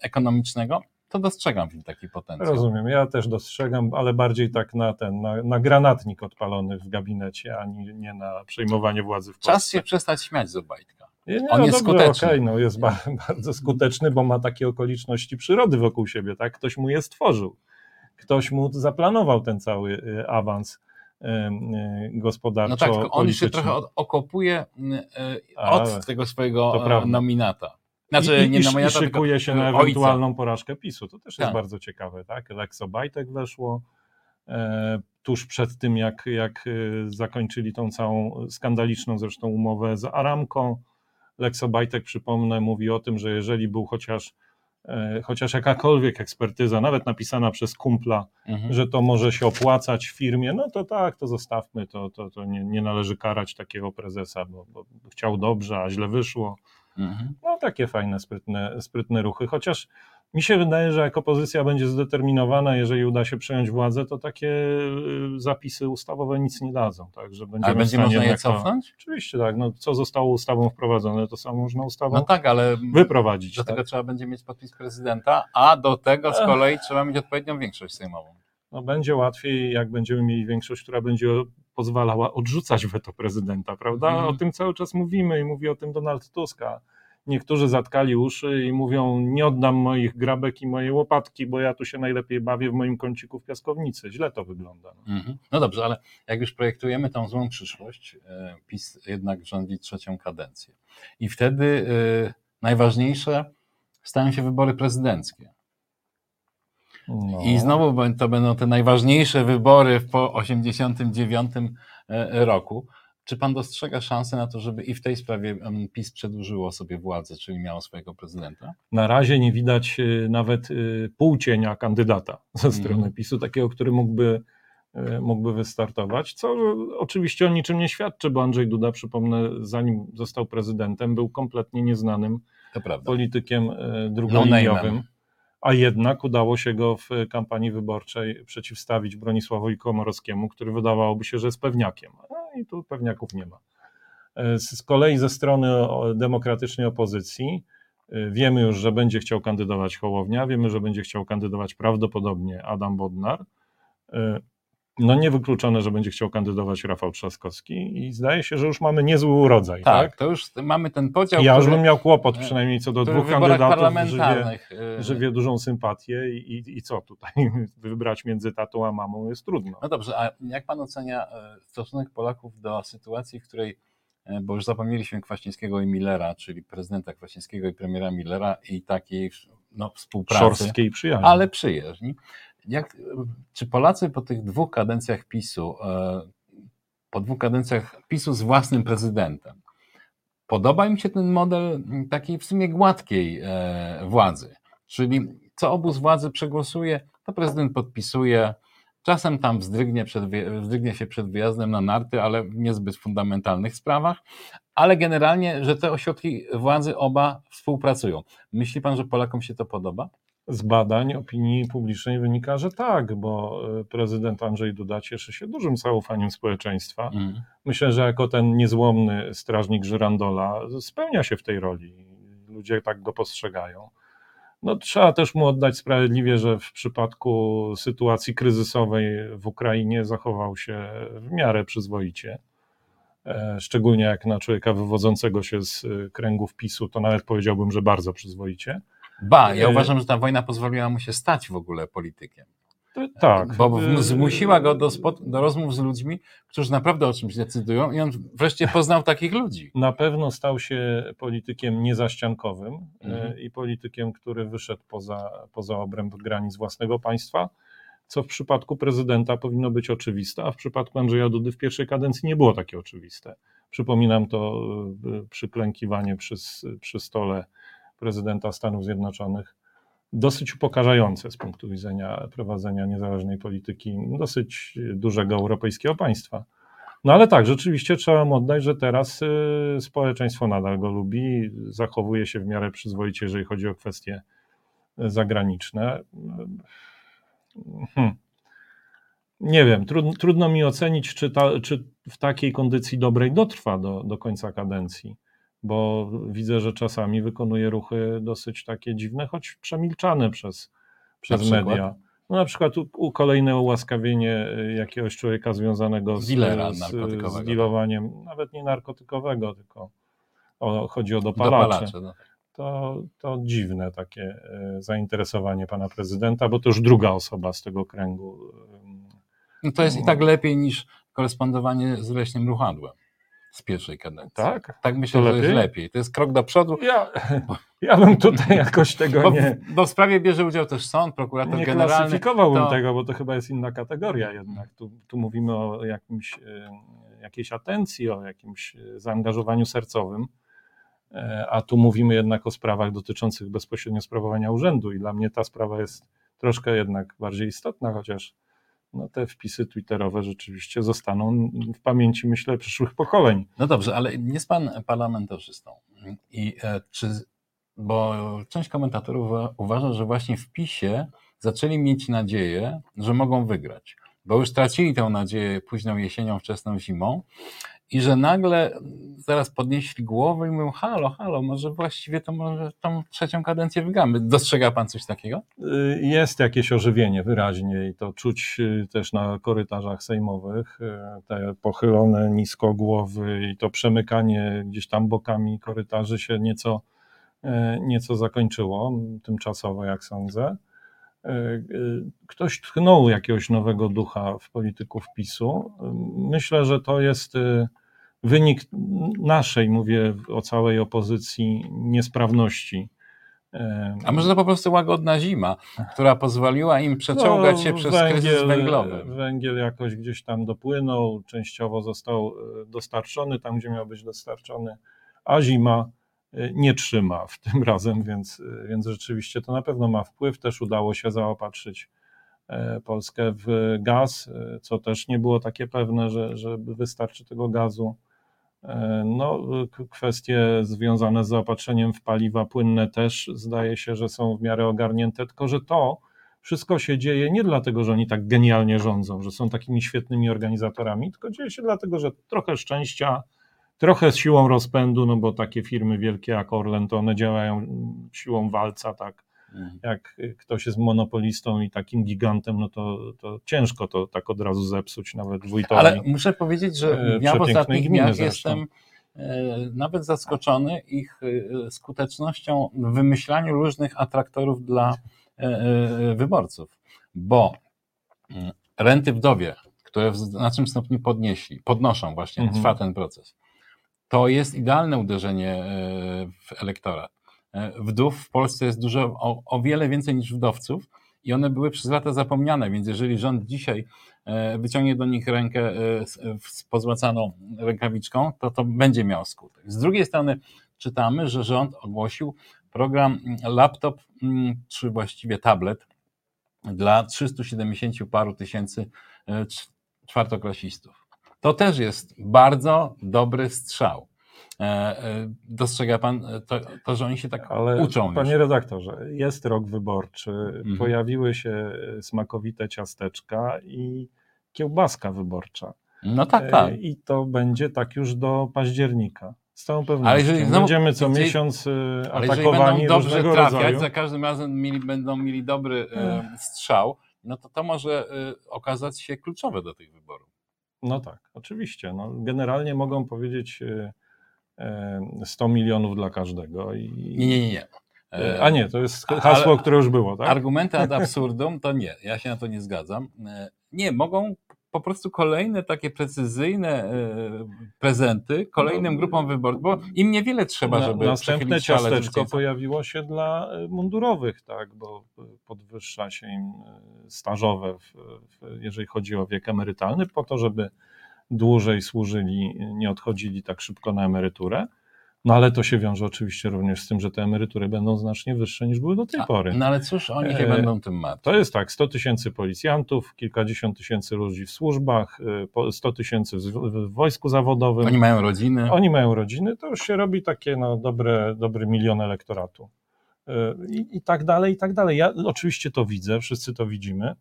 ekonomicznego, to dostrzegam w nim taki potencjał. Rozumiem, ja też dostrzegam, ale bardziej tak na ten, na, na granatnik odpalony w gabinecie, ani nie na przejmowanie władzy w Polsce. Czas się przestać śmiać z Obajtka. Nie, nie, On no jest dobrze, skuteczny. okej, no jest ba <laughs> bardzo skuteczny, bo ma takie okoliczności przyrody wokół siebie, tak? Ktoś mu je stworzył. Ktoś mu zaplanował ten cały y, awans y, y, gospodarczo No tak, on się trochę okopuje Ale od tego swojego e, nominata. Znaczy, I, nie i, nominata, I szykuje tylko się na ojca. ewentualną porażkę PiSu. To też jest Tak. bardzo ciekawe, tak? Lex Obajtek weszło e, tuż przed tym, jak, jak e, zakończyli tą całą skandaliczną zresztą umowę z Aramką. Lex Obajtek, przypomnę, mówi o tym, że jeżeli był chociaż, e, chociaż jakakolwiek ekspertyza, nawet napisana przez kumpla, Mhm. że to może się opłacać firmie, no to tak, to zostawmy, to, to, to nie, nie należy karać takiego prezesa, bo, bo chciał dobrze, a źle wyszło. Mhm. No takie fajne, sprytne, sprytne ruchy, chociaż mi się wydaje, że jak opozycja będzie zdeterminowana, jeżeli uda się przejąć władzę, to takie y, zapisy ustawowe nic nie dadzą, tak, że będziemy Ale będzie można je to- cofnąć? Oczywiście tak, no co zostało ustawą wprowadzone, to samo można ustawą No tak, ale wyprowadzić. do tak? tego trzeba będzie mieć podpis prezydenta, a do tego z kolei trzeba mieć odpowiednią większość sejmową. No będzie łatwiej, jak będziemy mieli większość, która będzie pozwalała odrzucać weto prezydenta, prawda? Mhm. O tym cały czas mówimy i mówi o tym Donald Tusk. a Niektórzy zatkali uszy i mówią: Nie oddam moich grabek i mojej łopatki, bo ja tu się najlepiej bawię w moim kąciku w piaskownicy. Źle to wygląda. No. Mhm. No dobrze, ale jak już projektujemy tą złą przyszłość, e, PiS jednak rządzi trzecią kadencję. I wtedy e, najważniejsze stają się wybory prezydenckie. No. I znowu to będą te najważniejsze wybory po 89 e, roku. Czy pan dostrzega szansę na to, żeby i w tej sprawie PiS przedłużyło sobie władzę, czyli miało swojego prezydenta? Na razie nie widać y, nawet y, półcienia kandydata ze Mhm. strony PiSu, takiego, który mógłby, mógłby wystartować, co oczywiście o niczym nie świadczy, bo Andrzej Duda, przypomnę, zanim został prezydentem, był kompletnie nieznanym politykiem No drugoliniowym, name'em. A jednak udało się go w kampanii wyborczej przeciwstawić Bronisławowi Komorowskiemu, który wydawałoby się, że jest pewniakiem. No i tu pewniaków nie ma. Z kolei ze strony demokratycznej opozycji y, wiemy już, że będzie chciał kandydować Hołownia, wiemy, że będzie chciał kandydować prawdopodobnie Adam Bodnar. No niewykluczone, że będzie chciał kandydować Rafał Trzaskowski i zdaje się, że już mamy niezły urodzaj. Tak, Tak? to już mamy ten podział, Ja już który, bym miał kłopot przynajmniej co do dwóch kandydatów, parlamentarnych e, żywie dużą sympatię i, i, i co tutaj <laughs> wybrać między tatą a mamą jest trudno. No dobrze, a jak pan ocenia e, stosunek Polaków do sytuacji, w której, e, bo już zapomnieliśmy Kwaśniewskiego i Millera, czyli prezydenta Kwaśniewskiego i premiera Millera i takiej no, współpracy, Szorstkiej przyjaźni. ale przyjaźni. Jak, czy Polacy po tych dwóch kadencjach PiSu, e, po dwóch kadencjach PiSu z własnym prezydentem, podoba im się ten model takiej w sumie gładkiej e, władzy? Czyli co obóz władzy przegłosuje, to prezydent podpisuje, Czasem tam wzdrygnie, przed, wzdrygnie się przed wyjazdem na narty, ale w niezbyt fundamentalnych sprawach. Ale generalnie, że te ośrodki władzy oba współpracują. Myśli pan, że Polakom się to podoba? Z badań opinii publicznej wynika, że tak, bo y, prezydent Andrzej Duda cieszy się dużym zaufaniem społeczeństwa. Mhm. Myślę, że jako ten niezłomny strażnik Żyrandola spełnia się w tej roli. Ludzie tak go postrzegają. No, trzeba też mu oddać sprawiedliwie, że w przypadku sytuacji kryzysowej w Ukrainie zachował się w miarę przyzwoicie. E, Szczególnie jak na człowieka wywodzącego się z y, kręgów PiSu, to nawet powiedziałbym, że bardzo przyzwoicie. Ba, ja E, uważam, że ta wojna pozwoliła mu się stać w ogóle politykiem. Tak. Bo zmusiła go do, spot- do rozmów z ludźmi, którzy naprawdę o czymś decydują, i on wreszcie poznał takich ludzi. Na pewno stał się politykiem niezaściankowym Mhm. e, i politykiem, który wyszedł poza, poza obręb granic własnego państwa, co w przypadku prezydenta powinno być oczywiste, a w przypadku Andrzeja Dudy w pierwszej kadencji nie było takie oczywiste. Przypominam to e, przyklękiwanie przy, s- przy stole prezydenta Stanów Zjednoczonych. Dosyć upokarzające z punktu widzenia prowadzenia niezależnej polityki dosyć dużego europejskiego państwa. No ale tak, rzeczywiście trzeba mu oddać, że teraz y, społeczeństwo nadal go lubi, zachowuje się w miarę przyzwoicie, jeżeli chodzi o kwestie y, zagraniczne. Hmm. Nie wiem, trudno, trudno mi ocenić, czy, ta, czy w takiej kondycji dobrej dotrwa do, do końca kadencji, bo widzę, że czasami wykonuje ruchy dosyć takie dziwne, choć przemilczane przez, przez media. No na przykład u, u kolejne ułaskawienie y, jakiegoś człowieka związanego z, Dealera z, narkotykowego. z dealowaniem, nawet nie narkotykowego, tylko o, chodzi o dopalacze. Dopalacze. No. To, to dziwne takie y, zainteresowanie pana prezydenta, bo to już druga osoba z tego kręgu. No to jest i tak lepiej niż korespondowanie z Leśnym Ruchadłem z pierwszej kadencji. Tak? Tak myślę, To że jest lepiej? lepiej. To jest krok do przodu. Ja, ja bym tutaj <laughs> jakoś tego Bo, nie, bo w sprawie bierze udział też sąd, prokurator nie generalny. klasyfikowałbym to- tego, bo to chyba jest inna kategoria jednak. Tu, tu mówimy o jakimś, e, jakiejś atencji, o jakimś e, zaangażowaniu sercowym, e, a tu mówimy jednak o sprawach dotyczących bezpośrednio sprawowania urzędu i dla mnie ta sprawa jest troszkę jednak bardziej istotna, chociaż no, te wpisy twitterowe rzeczywiście zostaną w pamięci, myślę, przyszłych pokoleń. No dobrze, ale jest pan parlamentarzystą. I e, czy, bo część komentatorów uwa- uważa, że właśnie w PiSie zaczęli mieć nadzieję, że mogą wygrać. Bo już tracili tę nadzieję późną jesienią, wczesną zimą i że nagle zaraz podnieśli głowę i mówią, halo, halo, może właściwie to może tą trzecią kadencję wygramy. Dostrzega pan coś takiego? Y, Jest jakieś ożywienie wyraźnie i to czuć y, też na korytarzach sejmowych. y, Te pochylone nisko głowy i to przemykanie gdzieś tam bokami korytarzy się nieco, nieco zakończyło, tymczasowo jak sądzę. Ktoś tchnął jakiegoś nowego ducha w polityków PiSu. Myślę, że to jest wynik naszej, mówię o całej opozycji, niesprawności. A może to po prostu łagodna zima, która pozwoliła im przeciągać się no, przez kryzys węglowy. Węgiel jakoś gdzieś tam dopłynął, częściowo został e, dostarczony tam, gdzie miał być dostarczony, a zima e, nie trzyma w tym <laughs> razem, więc, e, więc rzeczywiście to na pewno ma wpływ. Też udało się zaopatrzyć Polskę w gaz, co też nie było takie pewne, że, że wystarczy tego gazu. E, No, kwestie związane z zaopatrzeniem w paliwa płynne też zdaje się, że są w miarę ogarnięte, tylko że to wszystko się dzieje nie dlatego, że oni tak genialnie rządzą, że są takimi świetnymi organizatorami, tylko dzieje się dlatego, że trochę szczęścia, trochę z siłą rozpędu, no bo takie firmy wielkie jak Orlen, to one działają siłą walca, tak. Mhm. Jak ktoś jest monopolistą i takim gigantem, no to, to ciężko to tak od razu zepsuć, nawet wójtowi. Ale muszę powiedzieć, że e, ja w ostatnich dniach jestem e, nawet zaskoczony ich e, skutecznością w wymyślaniu różnych atraktorów dla wyborców, bo mm, renty wdowie, które w znacznym stopniu podnieśli, podnoszą właśnie, Mhm. trwa ten proces, to jest idealne uderzenie w elektorat. E, Wdów w Polsce jest dużo, o, o wiele więcej niż wdowców i one były przez lata zapomniane, więc jeżeli rząd dzisiaj e, wyciągnie do nich rękę e, z, pozłacaną rękawiczką, to to będzie miało skutek. Z drugiej strony czytamy, że rząd ogłosił program mm, laptop, mm, czy właściwie tablet, dla 370 paru tysięcy cz- czwartoklasistów. To też jest bardzo dobry strzał. E, e, Dostrzega pan e, to, to że oni się tak Ale uczą. panie już. redaktorze, jest rok wyborczy, Mhm. pojawiły się smakowite ciasteczka i kiełbaska wyborcza. No tak, tak. I to będzie tak już do października. Z całą pewnością. Ale jeżeli znowu- Będziemy co jeżeli- miesiąc Ale atakowani będą dobrze trafiać, rodzaju. za każdym razem mieli, będą mieli dobry e, strzał, no to to może e, okazać się kluczowe do tych wyborów. No tak, oczywiście. No, generalnie mogą powiedzieć e, 100 milionów dla każdego. I... Nie, nie, nie. nie. E, A nie, to jest ale- hasło, które już było, tak? Argumenty ad absurdum to nie, ja się na to nie zgadzam. E, Nie, mogą po prostu kolejne takie precyzyjne e, prezenty kolejnym No, grupom wyborców, bo im niewiele trzeba, Na- żeby Następne ciasteczko pojawiło się dla e, mundurowych, tak, bo e, podwyższa się im e, stażowe, w, w, jeżeli chodzi o wiek emerytalny, po to, żeby dłużej służyli, nie odchodzili tak szybko na emeryturę. No ale to się wiąże oczywiście również z tym, że te emerytury będą znacznie wyższe niż były do tej A, pory. No ale cóż, oni się E, będą tym martwić. To jest tak, 100 tysięcy policjantów, kilkadziesiąt tysięcy ludzi w służbach, e, po- 100 tysięcy w, wojsku zawodowym. Oni mają rodziny. Oni mają rodziny, to już się robi takie no, dobre, dobry milion elektoratu. Yy, I, I tak dalej, i tak dalej. Ja oczywiście to widzę, wszyscy to widzimy,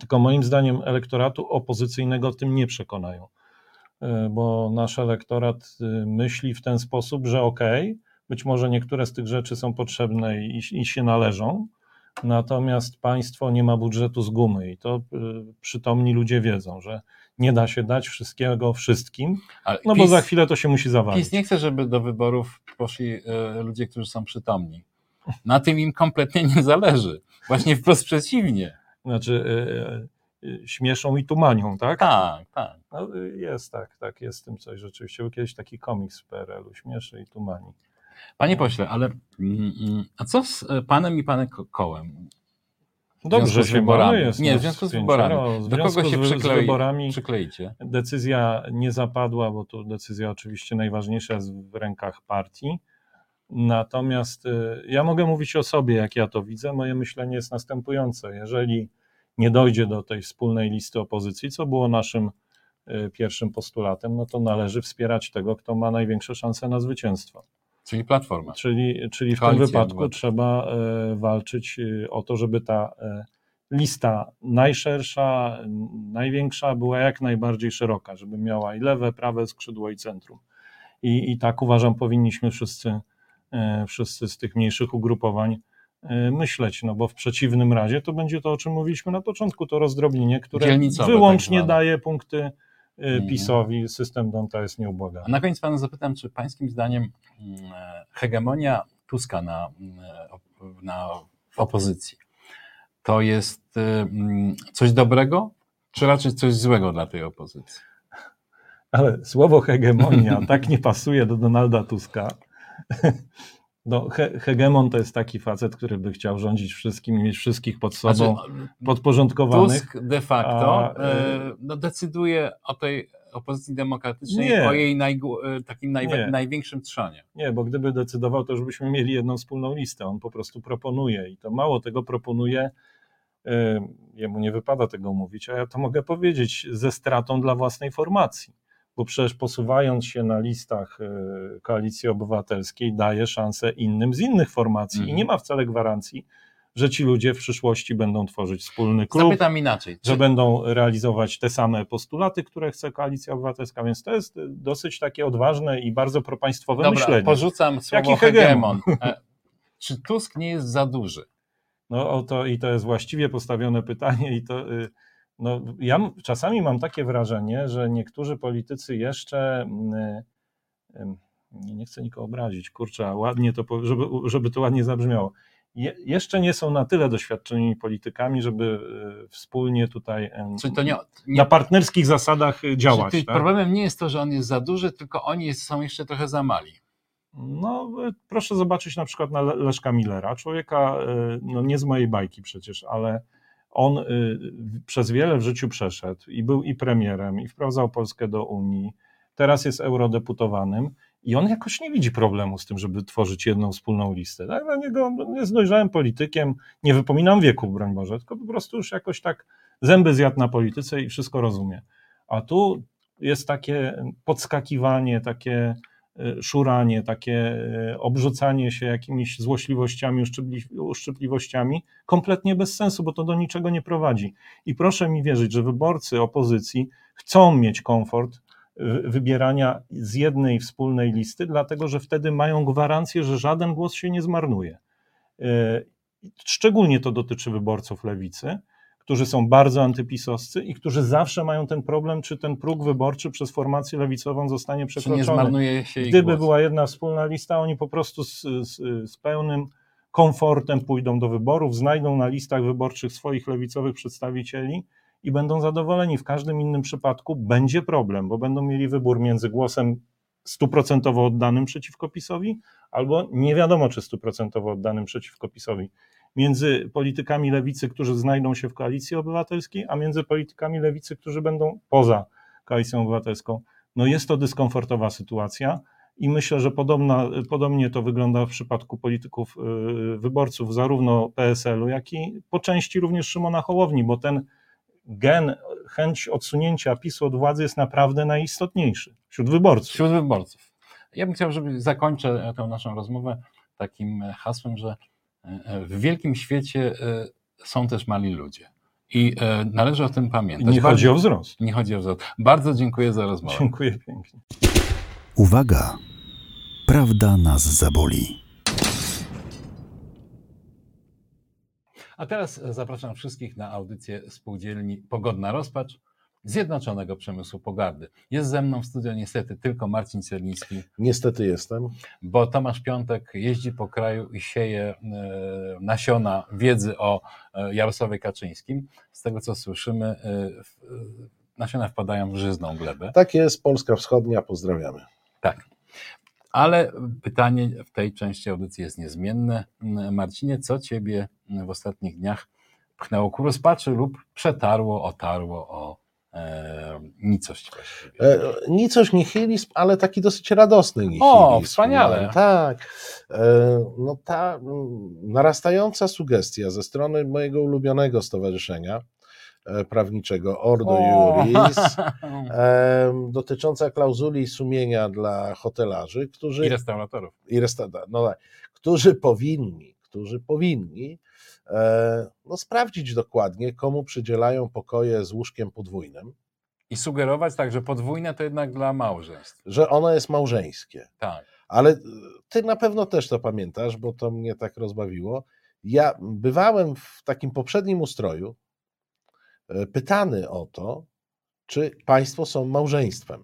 tylko moim zdaniem elektoratu opozycyjnego tym nie przekonają, Yy, bo nasz elektorat yy, myśli w ten sposób, że okej, być może niektóre z tych rzeczy są potrzebne i, i się należą, natomiast państwo nie ma budżetu z gumy i to yy, przytomni ludzie wiedzą, że nie da się dać wszystkiego wszystkim, Ale no bo PiS- za chwilę to się musi zawalić. PiS nie chce, żeby do wyborów poszli ludzie, którzy są przytomni. Na tym im kompletnie nie zależy. Właśnie wprost przeciwnie. Znaczy e, e, śmieszą i tumanią, tak? Tak, tak. No, jest tak, tak, jest w tym coś rzeczywiście. Był kiedyś taki komiks w PRL-u, śmieszy i tumani. Panie pośle, ale mm, mm, a co z e, panem i panem Ko- kołem? W Dobrze z się wyborami. jest Nie, w związku z wyborami. W Do kogo się z, z przyklei, wyborami przykleicie? decyzja nie zapadła, bo tu decyzja oczywiście najważniejsza jest w rękach partii. Natomiast y, ja mogę mówić o sobie, jak ja to widzę. Moje myślenie jest następujące. Jeżeli nie dojdzie do tej wspólnej listy opozycji, co było naszym y, pierwszym postulatem, no to należy wspierać tego, kto ma największe szanse na zwycięstwo. Czyli Platforma. Czyli, czyli w tym wypadku trzeba e, walczyć o to, żeby ta lista najszersza, największa była jak najbardziej szeroka, żeby miała i lewe, prawe skrzydło i centrum. I, i tak uważam, powinniśmy wszyscy, wszyscy z tych mniejszych ugrupowań e, myśleć, no bo w przeciwnym razie to będzie to, o czym mówiliśmy na początku, to rozdrobnienie, które Dzielnicowe wyłącznie tak daje punkty e, Mhm. PiSowi. System Donta jest nieubłagany. Na koniec pana zapytam, czy pańskim zdaniem mm, e, hegemonia Tuska na, mm, e, na, opozycji to jest e, mm, coś dobrego, czy raczej coś złego dla tej opozycji? Ale słowo hegemonia tak nie pasuje do Donalda Tuska. <laughs> No, he, hegemon to jest taki facet, który by chciał rządzić wszystkim i mieć wszystkich pod sobą Znaczy, podporządkowanych. Tusk de facto A, e, e, no, decyduje o tej opozycji demokratycznej, Nie. o jej najgł- e, takim najwe- Nie. największym trzonie. Nie, bo gdyby decydował, to już byśmy mieli jedną wspólną listę. On po prostu proponuje i to mało tego proponuje. y, Jemu nie wypada tego mówić, a ja to mogę powiedzieć ze stratą dla własnej formacji. Bo przecież posuwając się na listach y, koalicji obywatelskiej, daje szansę innym z innych formacji i Mhm. nie ma wcale gwarancji, że ci ludzie w przyszłości będą tworzyć wspólny klub, Zapytam inaczej. że Czy, będą realizować te same postulaty, które chce Koalicja Obywatelska, więc to jest dosyć takie odważne i bardzo propaństwowe dobra, myślenie. porzucam słowo Jaki hegemon. hegemon? <laughs> E, Czy Tusk nie jest za duży? No to, i to jest właściwie postawione pytanie i to y, no, ja czasami mam takie wrażenie, że niektórzy politycy jeszcze mm, nie, chcę nikogo obrazić, kurczę, ładnie to, żeby, żeby to ładnie zabrzmiało. Je, jeszcze nie są na tyle doświadczonymi politykami, żeby y, wspólnie tutaj nie, nie na partnerskich zasadach y, działać. Tak? Problemem nie jest to, że on jest za duży, tylko oni są jeszcze trochę za mali. No, y, proszę zobaczyć na przykład na Le- Leszka Millera, człowieka, no nie z mojej bajki przecież, ale on y, przez wiele w życiu przeszedł i był i premierem, i wprowadzał Polskę do Unii, teraz jest eurodeputowanym I on jakoś nie widzi problemu z tym, żeby tworzyć jedną wspólną listę. Tak? Dla niego jest dojrzałym politykiem, nie wypominam wieku, broń Boże, tylko po prostu już jakoś tak zęby zjadł na polityce i wszystko rozumie. A tu jest takie podskakiwanie, takie szuranie, takie y, obrzucanie się jakimiś złośliwościami, uszczypli- uszczypliwościami, kompletnie bez sensu, bo to do niczego nie prowadzi. I proszę mi wierzyć, że wyborcy opozycji chcą mieć komfort y, wybierania z jednej wspólnej listy, dlatego że wtedy mają gwarancję, że żaden głos się nie zmarnuje. Y, Szczególnie to dotyczy wyborców lewicy, którzy są bardzo antypisowscy i którzy zawsze mają ten problem, czy ten próg wyborczy przez formację lewicową zostanie Czy nie przekroczony. Gdyby głos? była jedna wspólna lista, oni po prostu z, z, z pełnym komfortem pójdą do wyborów, znajdą na listach wyborczych swoich lewicowych przedstawicieli i będą zadowoleni. W każdym innym przypadku będzie problem, bo będą mieli wybór między głosem stuprocentowo oddanym przeciwko PiSowi, albo nie wiadomo, czy stuprocentowo oddanym przeciwko PiSowi. Między politykami lewicy, którzy znajdą się w koalicji obywatelskiej, a między politykami lewicy, którzy będą poza koalicją obywatelską. No jest to dyskomfortowa sytuacja i myślę, że podobna, podobnie to wygląda w przypadku polityków, yy, wyborców zarówno PSL-u, jak i po części również Szymona Hołowni, bo ten gen, chęć odsunięcia PiSu od władzy jest naprawdę najistotniejszy wśród wyborców. Wśród wyborców. Ja bym chciał, żeby zakończę tę naszą rozmowę takim hasłem, że w wielkim świecie e, są też mali ludzie. I e, należy o tym I pamiętać. nie Bardzo- chodzi o wzrost. Nie chodzi o wzrost. Bardzo dziękuję za rozmowę. Dziękuję pięknie. Uwaga! Prawda nas zaboli. A teraz e, zapraszam wszystkich na audycję spółdzielni Pogodna Rozpacz Zjednoczonego Przemysłu Pogardy. Jest ze mną w studio niestety tylko Marcin Cerliński, Niestety jestem. bo Tomasz Piątek jeździ po kraju i sieje e, nasiona wiedzy o e, Jarosławie Kaczyńskim. Z tego co słyszymy, e, nasiona wpadają w żyzną glebę. Tak jest, Polska Wschodnia, pozdrawiamy. Tak. Ale pytanie w tej części audycji jest niezmienne. Marcinie, co ciebie w ostatnich dniach pchnęło ku rozpaczy lub przetarło, otarło o e, nicość właściwie? E, nicość nihilizm, ale taki dosyć radosny nihilizm. O, wspaniale. Tak. E, no ta narastająca sugestia ze strony mojego ulubionego stowarzyszenia e, prawniczego Ordo O! Juris <laughs> dotycząca klauzuli sumienia dla hotelarzy, którzy I restauratorów. i resta- no tak, którzy powinni, którzy powinni no, sprawdzić dokładnie, komu przydzielają pokoje z łóżkiem podwójnym, I sugerować tak, że podwójne to jednak dla małżeństw. że ono jest małżeńskie. Tak. Ale e, ty na pewno też to pamiętasz, bo to mnie tak rozbawiło. Ja bywałem w takim poprzednim ustroju e, pytany o to, czy państwo są małżeństwem.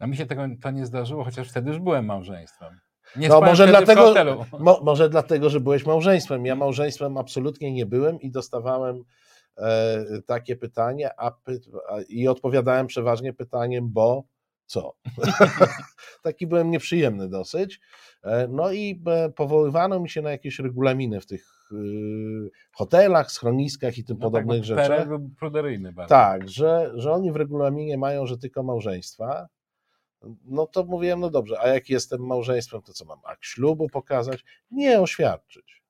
A mi się tego to nie zdarzyło, chociaż wtedy już byłem małżeństwem. Nie No może dlatego, mo, może dlatego, że byłeś małżeństwem. Ja małżeństwem absolutnie nie byłem i dostawałem e, takie pytanie a, py, a, i odpowiadałem przeważnie pytaniem, bo co? <laughs> Taki byłem nieprzyjemny dosyć. E, no i e, powoływano mi się na jakieś regulaminy w tych y, hotelach, schroniskach i tym No tak, podobnych bo rzeczach. PRL był pruderyjny bardzo. Tak, że, że oni w regulaminie mają, że tylko małżeństwa. No to mówiłem, no dobrze, a jak jestem małżeństwem, to co mam? Akt ślubu pokazać? Nie, oświadczyć.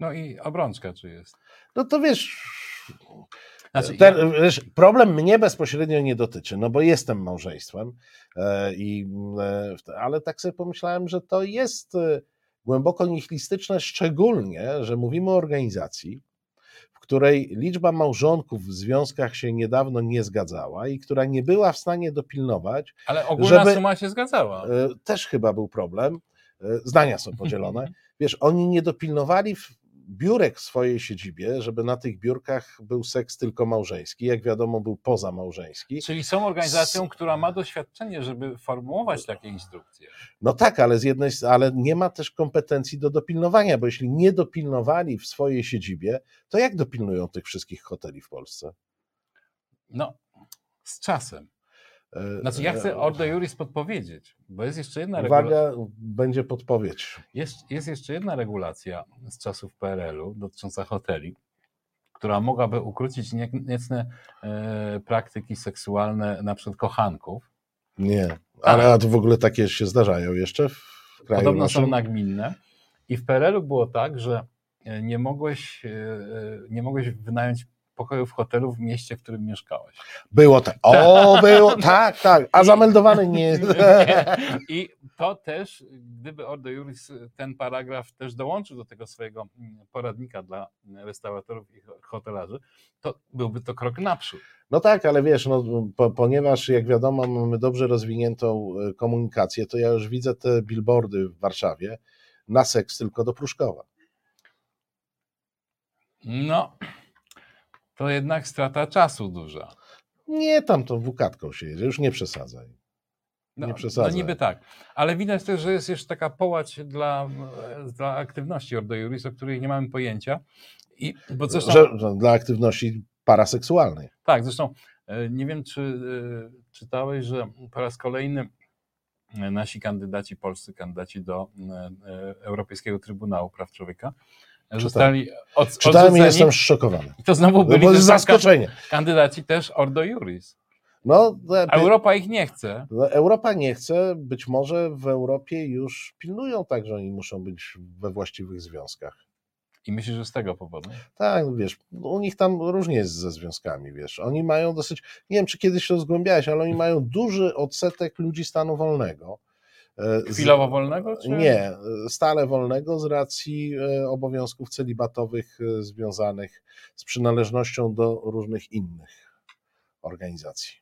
No i obrączka czy jest? No to wiesz, Znaczy, ten, ja- wiesz, problem mnie bezpośrednio nie dotyczy, no bo jestem małżeństwem, e, i, e, ale tak sobie pomyślałem, że to jest e, głęboko nihilistyczne, szczególnie, że mówimy o organizacji, której liczba małżonków w związkach się niedawno nie zgadzała i która nie była w stanie dopilnować, ale ogólna żeby- suma się zgadzała. E, też chyba był problem. E, Zdania są podzielone. <laughs> Wiesz, oni nie dopilnowali w- biurek w swojej siedzibie, żeby na tych biurkach był seks tylko małżeński. Jak wiadomo, był pozamałżeński. Czyli są organizacją, która ma doświadczenie, żeby formułować takie instrukcje. No tak, ale z jednej ale nie ma też kompetencji do dopilnowania, bo jeśli nie dopilnowali w swojej siedzibie, to jak dopilnują tych wszystkich hoteli w Polsce? No, z czasem. E, Znaczy, ja chcę Ordo Juris podpowiedzieć, bo jest jeszcze jedna regulacja. Uwaga, będzie podpowiedź. Jest, jest jeszcze jedna regulacja z czasów PRL-u dotycząca hoteli, która mogłaby ukrócić nie- niecne e, praktyki seksualne na przykład kochanków. Nie, ale to w ogóle takie się zdarzają jeszcze w kraju Podobno naszym? są nagminne. I w PRL-u było tak, że e, nie mogłeś, e, e, nie mogłeś wynająć pokoju w hotelu w mieście, w którym mieszkałeś. Było tak. O, <laughs> było, tak, tak. A zameldowany nie. <laughs> I to też, gdyby Ordo Juris ten paragraf też dołączył do tego swojego mm, poradnika dla restauratorów i hotelarzy, to byłby to krok naprzód. No tak, ale wiesz, no, po, ponieważ jak wiadomo mamy dobrze rozwiniętą e, komunikację, to ja już widzę te billboardy w Warszawie na seks tylko do Pruszkowa. No, to jednak strata czasu duża. Nie, tam to wukatką się jedzie, już nie przesadzaj. No, Nie no przesadzaj. niby tak, ale widać też, że jest jeszcze taka połać dla, dla aktywności Ordo Juris, o której nie mamy pojęcia. I, bo zresztą, Że, że dla aktywności paraseksualnej. Tak, zresztą e, nie wiem, czy e, czytałeś, że po raz kolejny e, nasi kandydaci, polscy kandydaci do e, e, Europejskiego Trybunału Praw Człowieka zostali od, Czytałem i jestem zszokowany. I to znowu No, byli kan- zaskoczenie. kandydaci też Ordo Juris. No, Europa ich nie chce. No, Europa nie chce, być może w Europie już pilnują tak, że oni muszą być we właściwych związkach. I myślę, że z tego powodu. Tak, no wiesz, u nich tam różnie jest ze związkami, wiesz. Oni mają dosyć, nie wiem czy kiedyś to zgłębiałeś, ale oni mają duży odsetek ludzi stanu wolnego. E, Chwilowo wolnego? Czy... Nie, stale wolnego z racji e, obowiązków celibatowych e, związanych z przynależnością do różnych innych organizacji.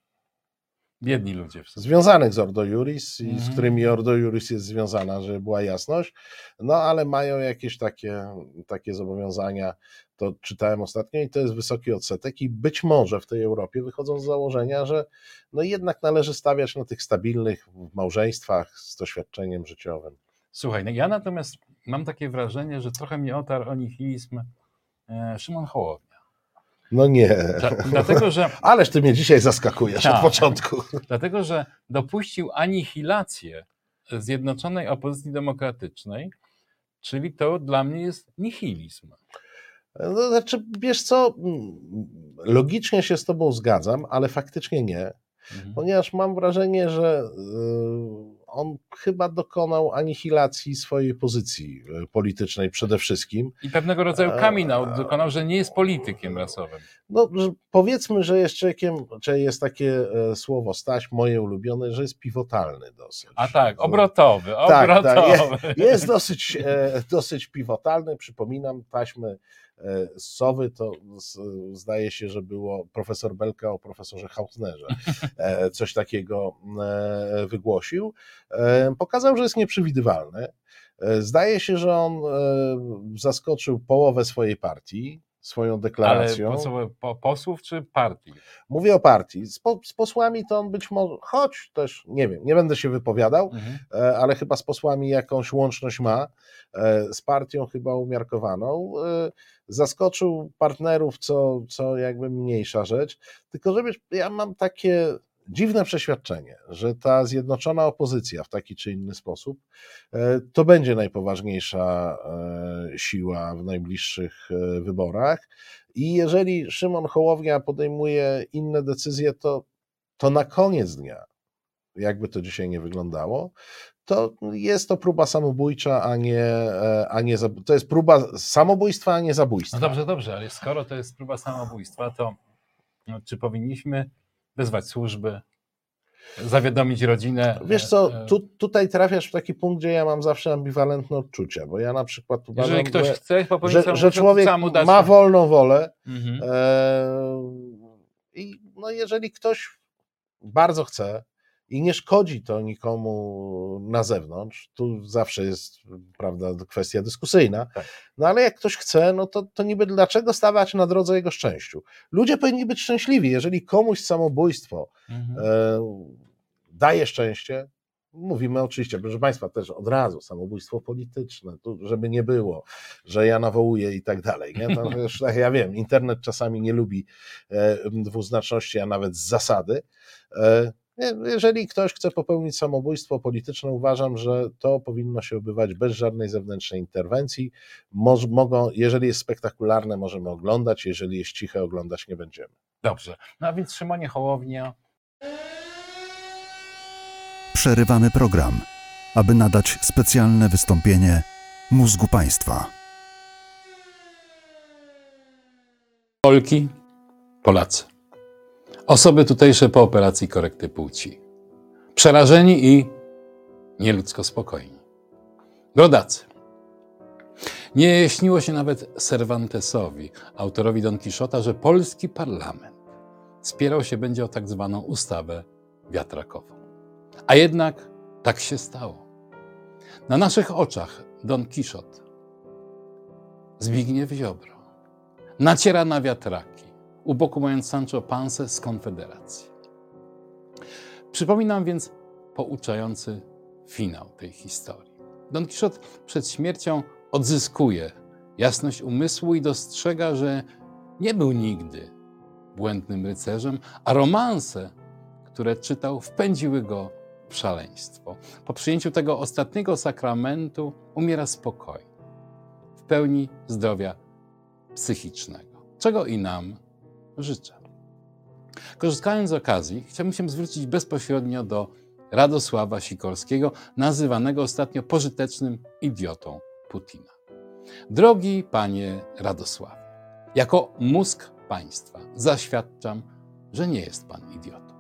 Biedni ludzie. W sumie. związanych z Ordo Juris i z Mhm. którymi Ordo Juris jest związana, żeby była jasność, no ale mają jakieś takie, takie zobowiązania, to czytałem ostatnio i to jest wysoki odsetek i być może w tej Europie wychodzą z założenia, że no jednak należy stawiać na tych stabilnych w małżeństwach z doświadczeniem życiowym. Słuchaj, no ja natomiast mam takie wrażenie, że trochę mnie otarł o nihilizm e, Szymon Hołownia. No nie. Dla- Dlatego, że <laughs> Ależ ty mnie dzisiaj zaskakujesz Tak. od początku. <laughs> Dlatego, że dopuścił anihilację Zjednoczonej Opozycji Demokratycznej, czyli to dla mnie jest nihilizm. No, znaczy, wiesz co, logicznie się z tobą zgadzam, ale faktycznie nie. Mhm. ponieważ mam wrażenie, że y, on chyba dokonał anihilacji swojej pozycji y, politycznej przede wszystkim. I pewnego rodzaju coming out dokonał, że nie jest politykiem rasowym. No, powiedzmy, że jest człowiekiem, czy jest takie e, słowo Staś, moje ulubione, że jest pivotalny dosyć. A tak, obrotowy, Tak, tak, obrotowy. Jest dosyć, e, dosyć pivotalny. Przypominam taśmy e, Sowy, to zdaje się, że było profesor Belka o profesorze Hautnerze. <laughs> E, coś takiego e, wygłosił. E, pokazał, że jest nieprzewidywalny. E, zdaje się, że on e, zaskoczył połowę swojej partii swoją Ale deklaracją. po, co, po, posłów czy partii? Mówię o partii. Z, po, z posłami to on być może, choć też nie wiem, nie będę się wypowiadał, Mhm. e, ale chyba z posłami jakąś łączność ma, e, z partią chyba umiarkowaną. E, Zaskoczył partnerów, co, co jakby mniejsza rzecz. Tylko, że wiesz, ja mam takie dziwne przeświadczenie, że ta zjednoczona opozycja w taki czy inny sposób e, to będzie najpoważniejsza e, siła w najbliższych e, wyborach. I jeżeli Szymon Hołownia podejmuje inne decyzje, to, to na koniec dnia, jakby to dzisiaj nie wyglądało, to jest to próba samobójcza, a nie, a nie to jest próba samobójstwa, a nie zabójstwa. No dobrze, dobrze, ale skoro to jest próba samobójstwa, to no, czy powinniśmy wezwać służby, zawiadomić rodzinę? Wiesz co, e, e, tu, tutaj trafiasz w taki punkt, gdzie ja mam zawsze ambiwalentne odczucia, bo ja na przykład uważam, Jeżeli ktoś że, chce popełnić że, że człowiek ma wolną wolę Mhm. e, i no jeżeli ktoś bardzo chce i nie szkodzi to nikomu na zewnątrz, tu zawsze jest prawda, kwestia dyskusyjna, Tak. no ale jak ktoś chce, no to, to niby dlaczego stawać na drodze jego szczęściu? Ludzie powinni być szczęśliwi, jeżeli komuś samobójstwo Mhm. e, daje szczęście. Mówimy oczywiście, proszę Państwa, też od razu samobójstwo polityczne, tu, żeby nie było, że ja nawołuję i tak dalej. Nie? <laughs> To już, tak, ja wiem, internet czasami nie lubi e, dwuznaczności, a nawet z zasady. E, jeżeli ktoś chce popełnić samobójstwo polityczne, uważam, że to powinno się odbywać bez żadnej zewnętrznej interwencji. Moż, mogą, jeżeli jest spektakularne, możemy oglądać, jeżeli jest ciche, oglądać nie będziemy. Dobrze. No a więc Szymonie Hołownia, przerywamy program, aby nadać specjalne wystąpienie mózgu państwa. Polki, Polacy. Osoby tutejsze po operacji korekty płci. Przerażeni i nieludzko spokojni. Rodacy. Nie śniło się nawet Cervantesowi, autorowi Don Quixota, że polski parlament spierał się będzie o tak zwaną ustawę wiatrakową. A jednak tak się stało. Na naszych oczach Don Quixot, Zbigniew Ziobro, naciera na wiatraki, u boku mając Sancho Pansę z Konfederacji. Przypominam więc pouczający finał tej historii. Don Quixote przed śmiercią odzyskuje jasność umysłu i dostrzega, że nie był nigdy błędnym rycerzem, a romanse, które czytał, wpędziły go w szaleństwo. Po przyjęciu tego ostatniego sakramentu umiera spokojnie, w pełni zdrowia psychicznego, czego i nam życzę. Korzystając z okazji, chciałbym się zwrócić bezpośrednio do Radosława Sikorskiego, nazywanego ostatnio pożytecznym idiotą Putina. Drogi panie Radosławie, jako mózg państwa zaświadczam, że nie jest pan idiotą.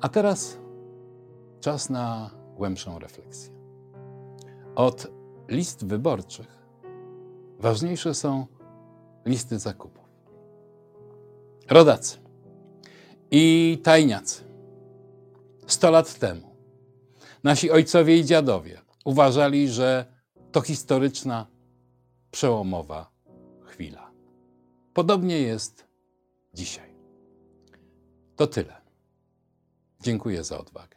A teraz czas na głębszą refleksję. Od list wyborczych ważniejsze są listy zakupów. Rodacy i tajniacy. Sto lat temu nasi ojcowie i dziadowie uważali, że to historyczna, przełomowa chwila. Podobnie jest dzisiaj. To tyle. Dziękuję za odwagę.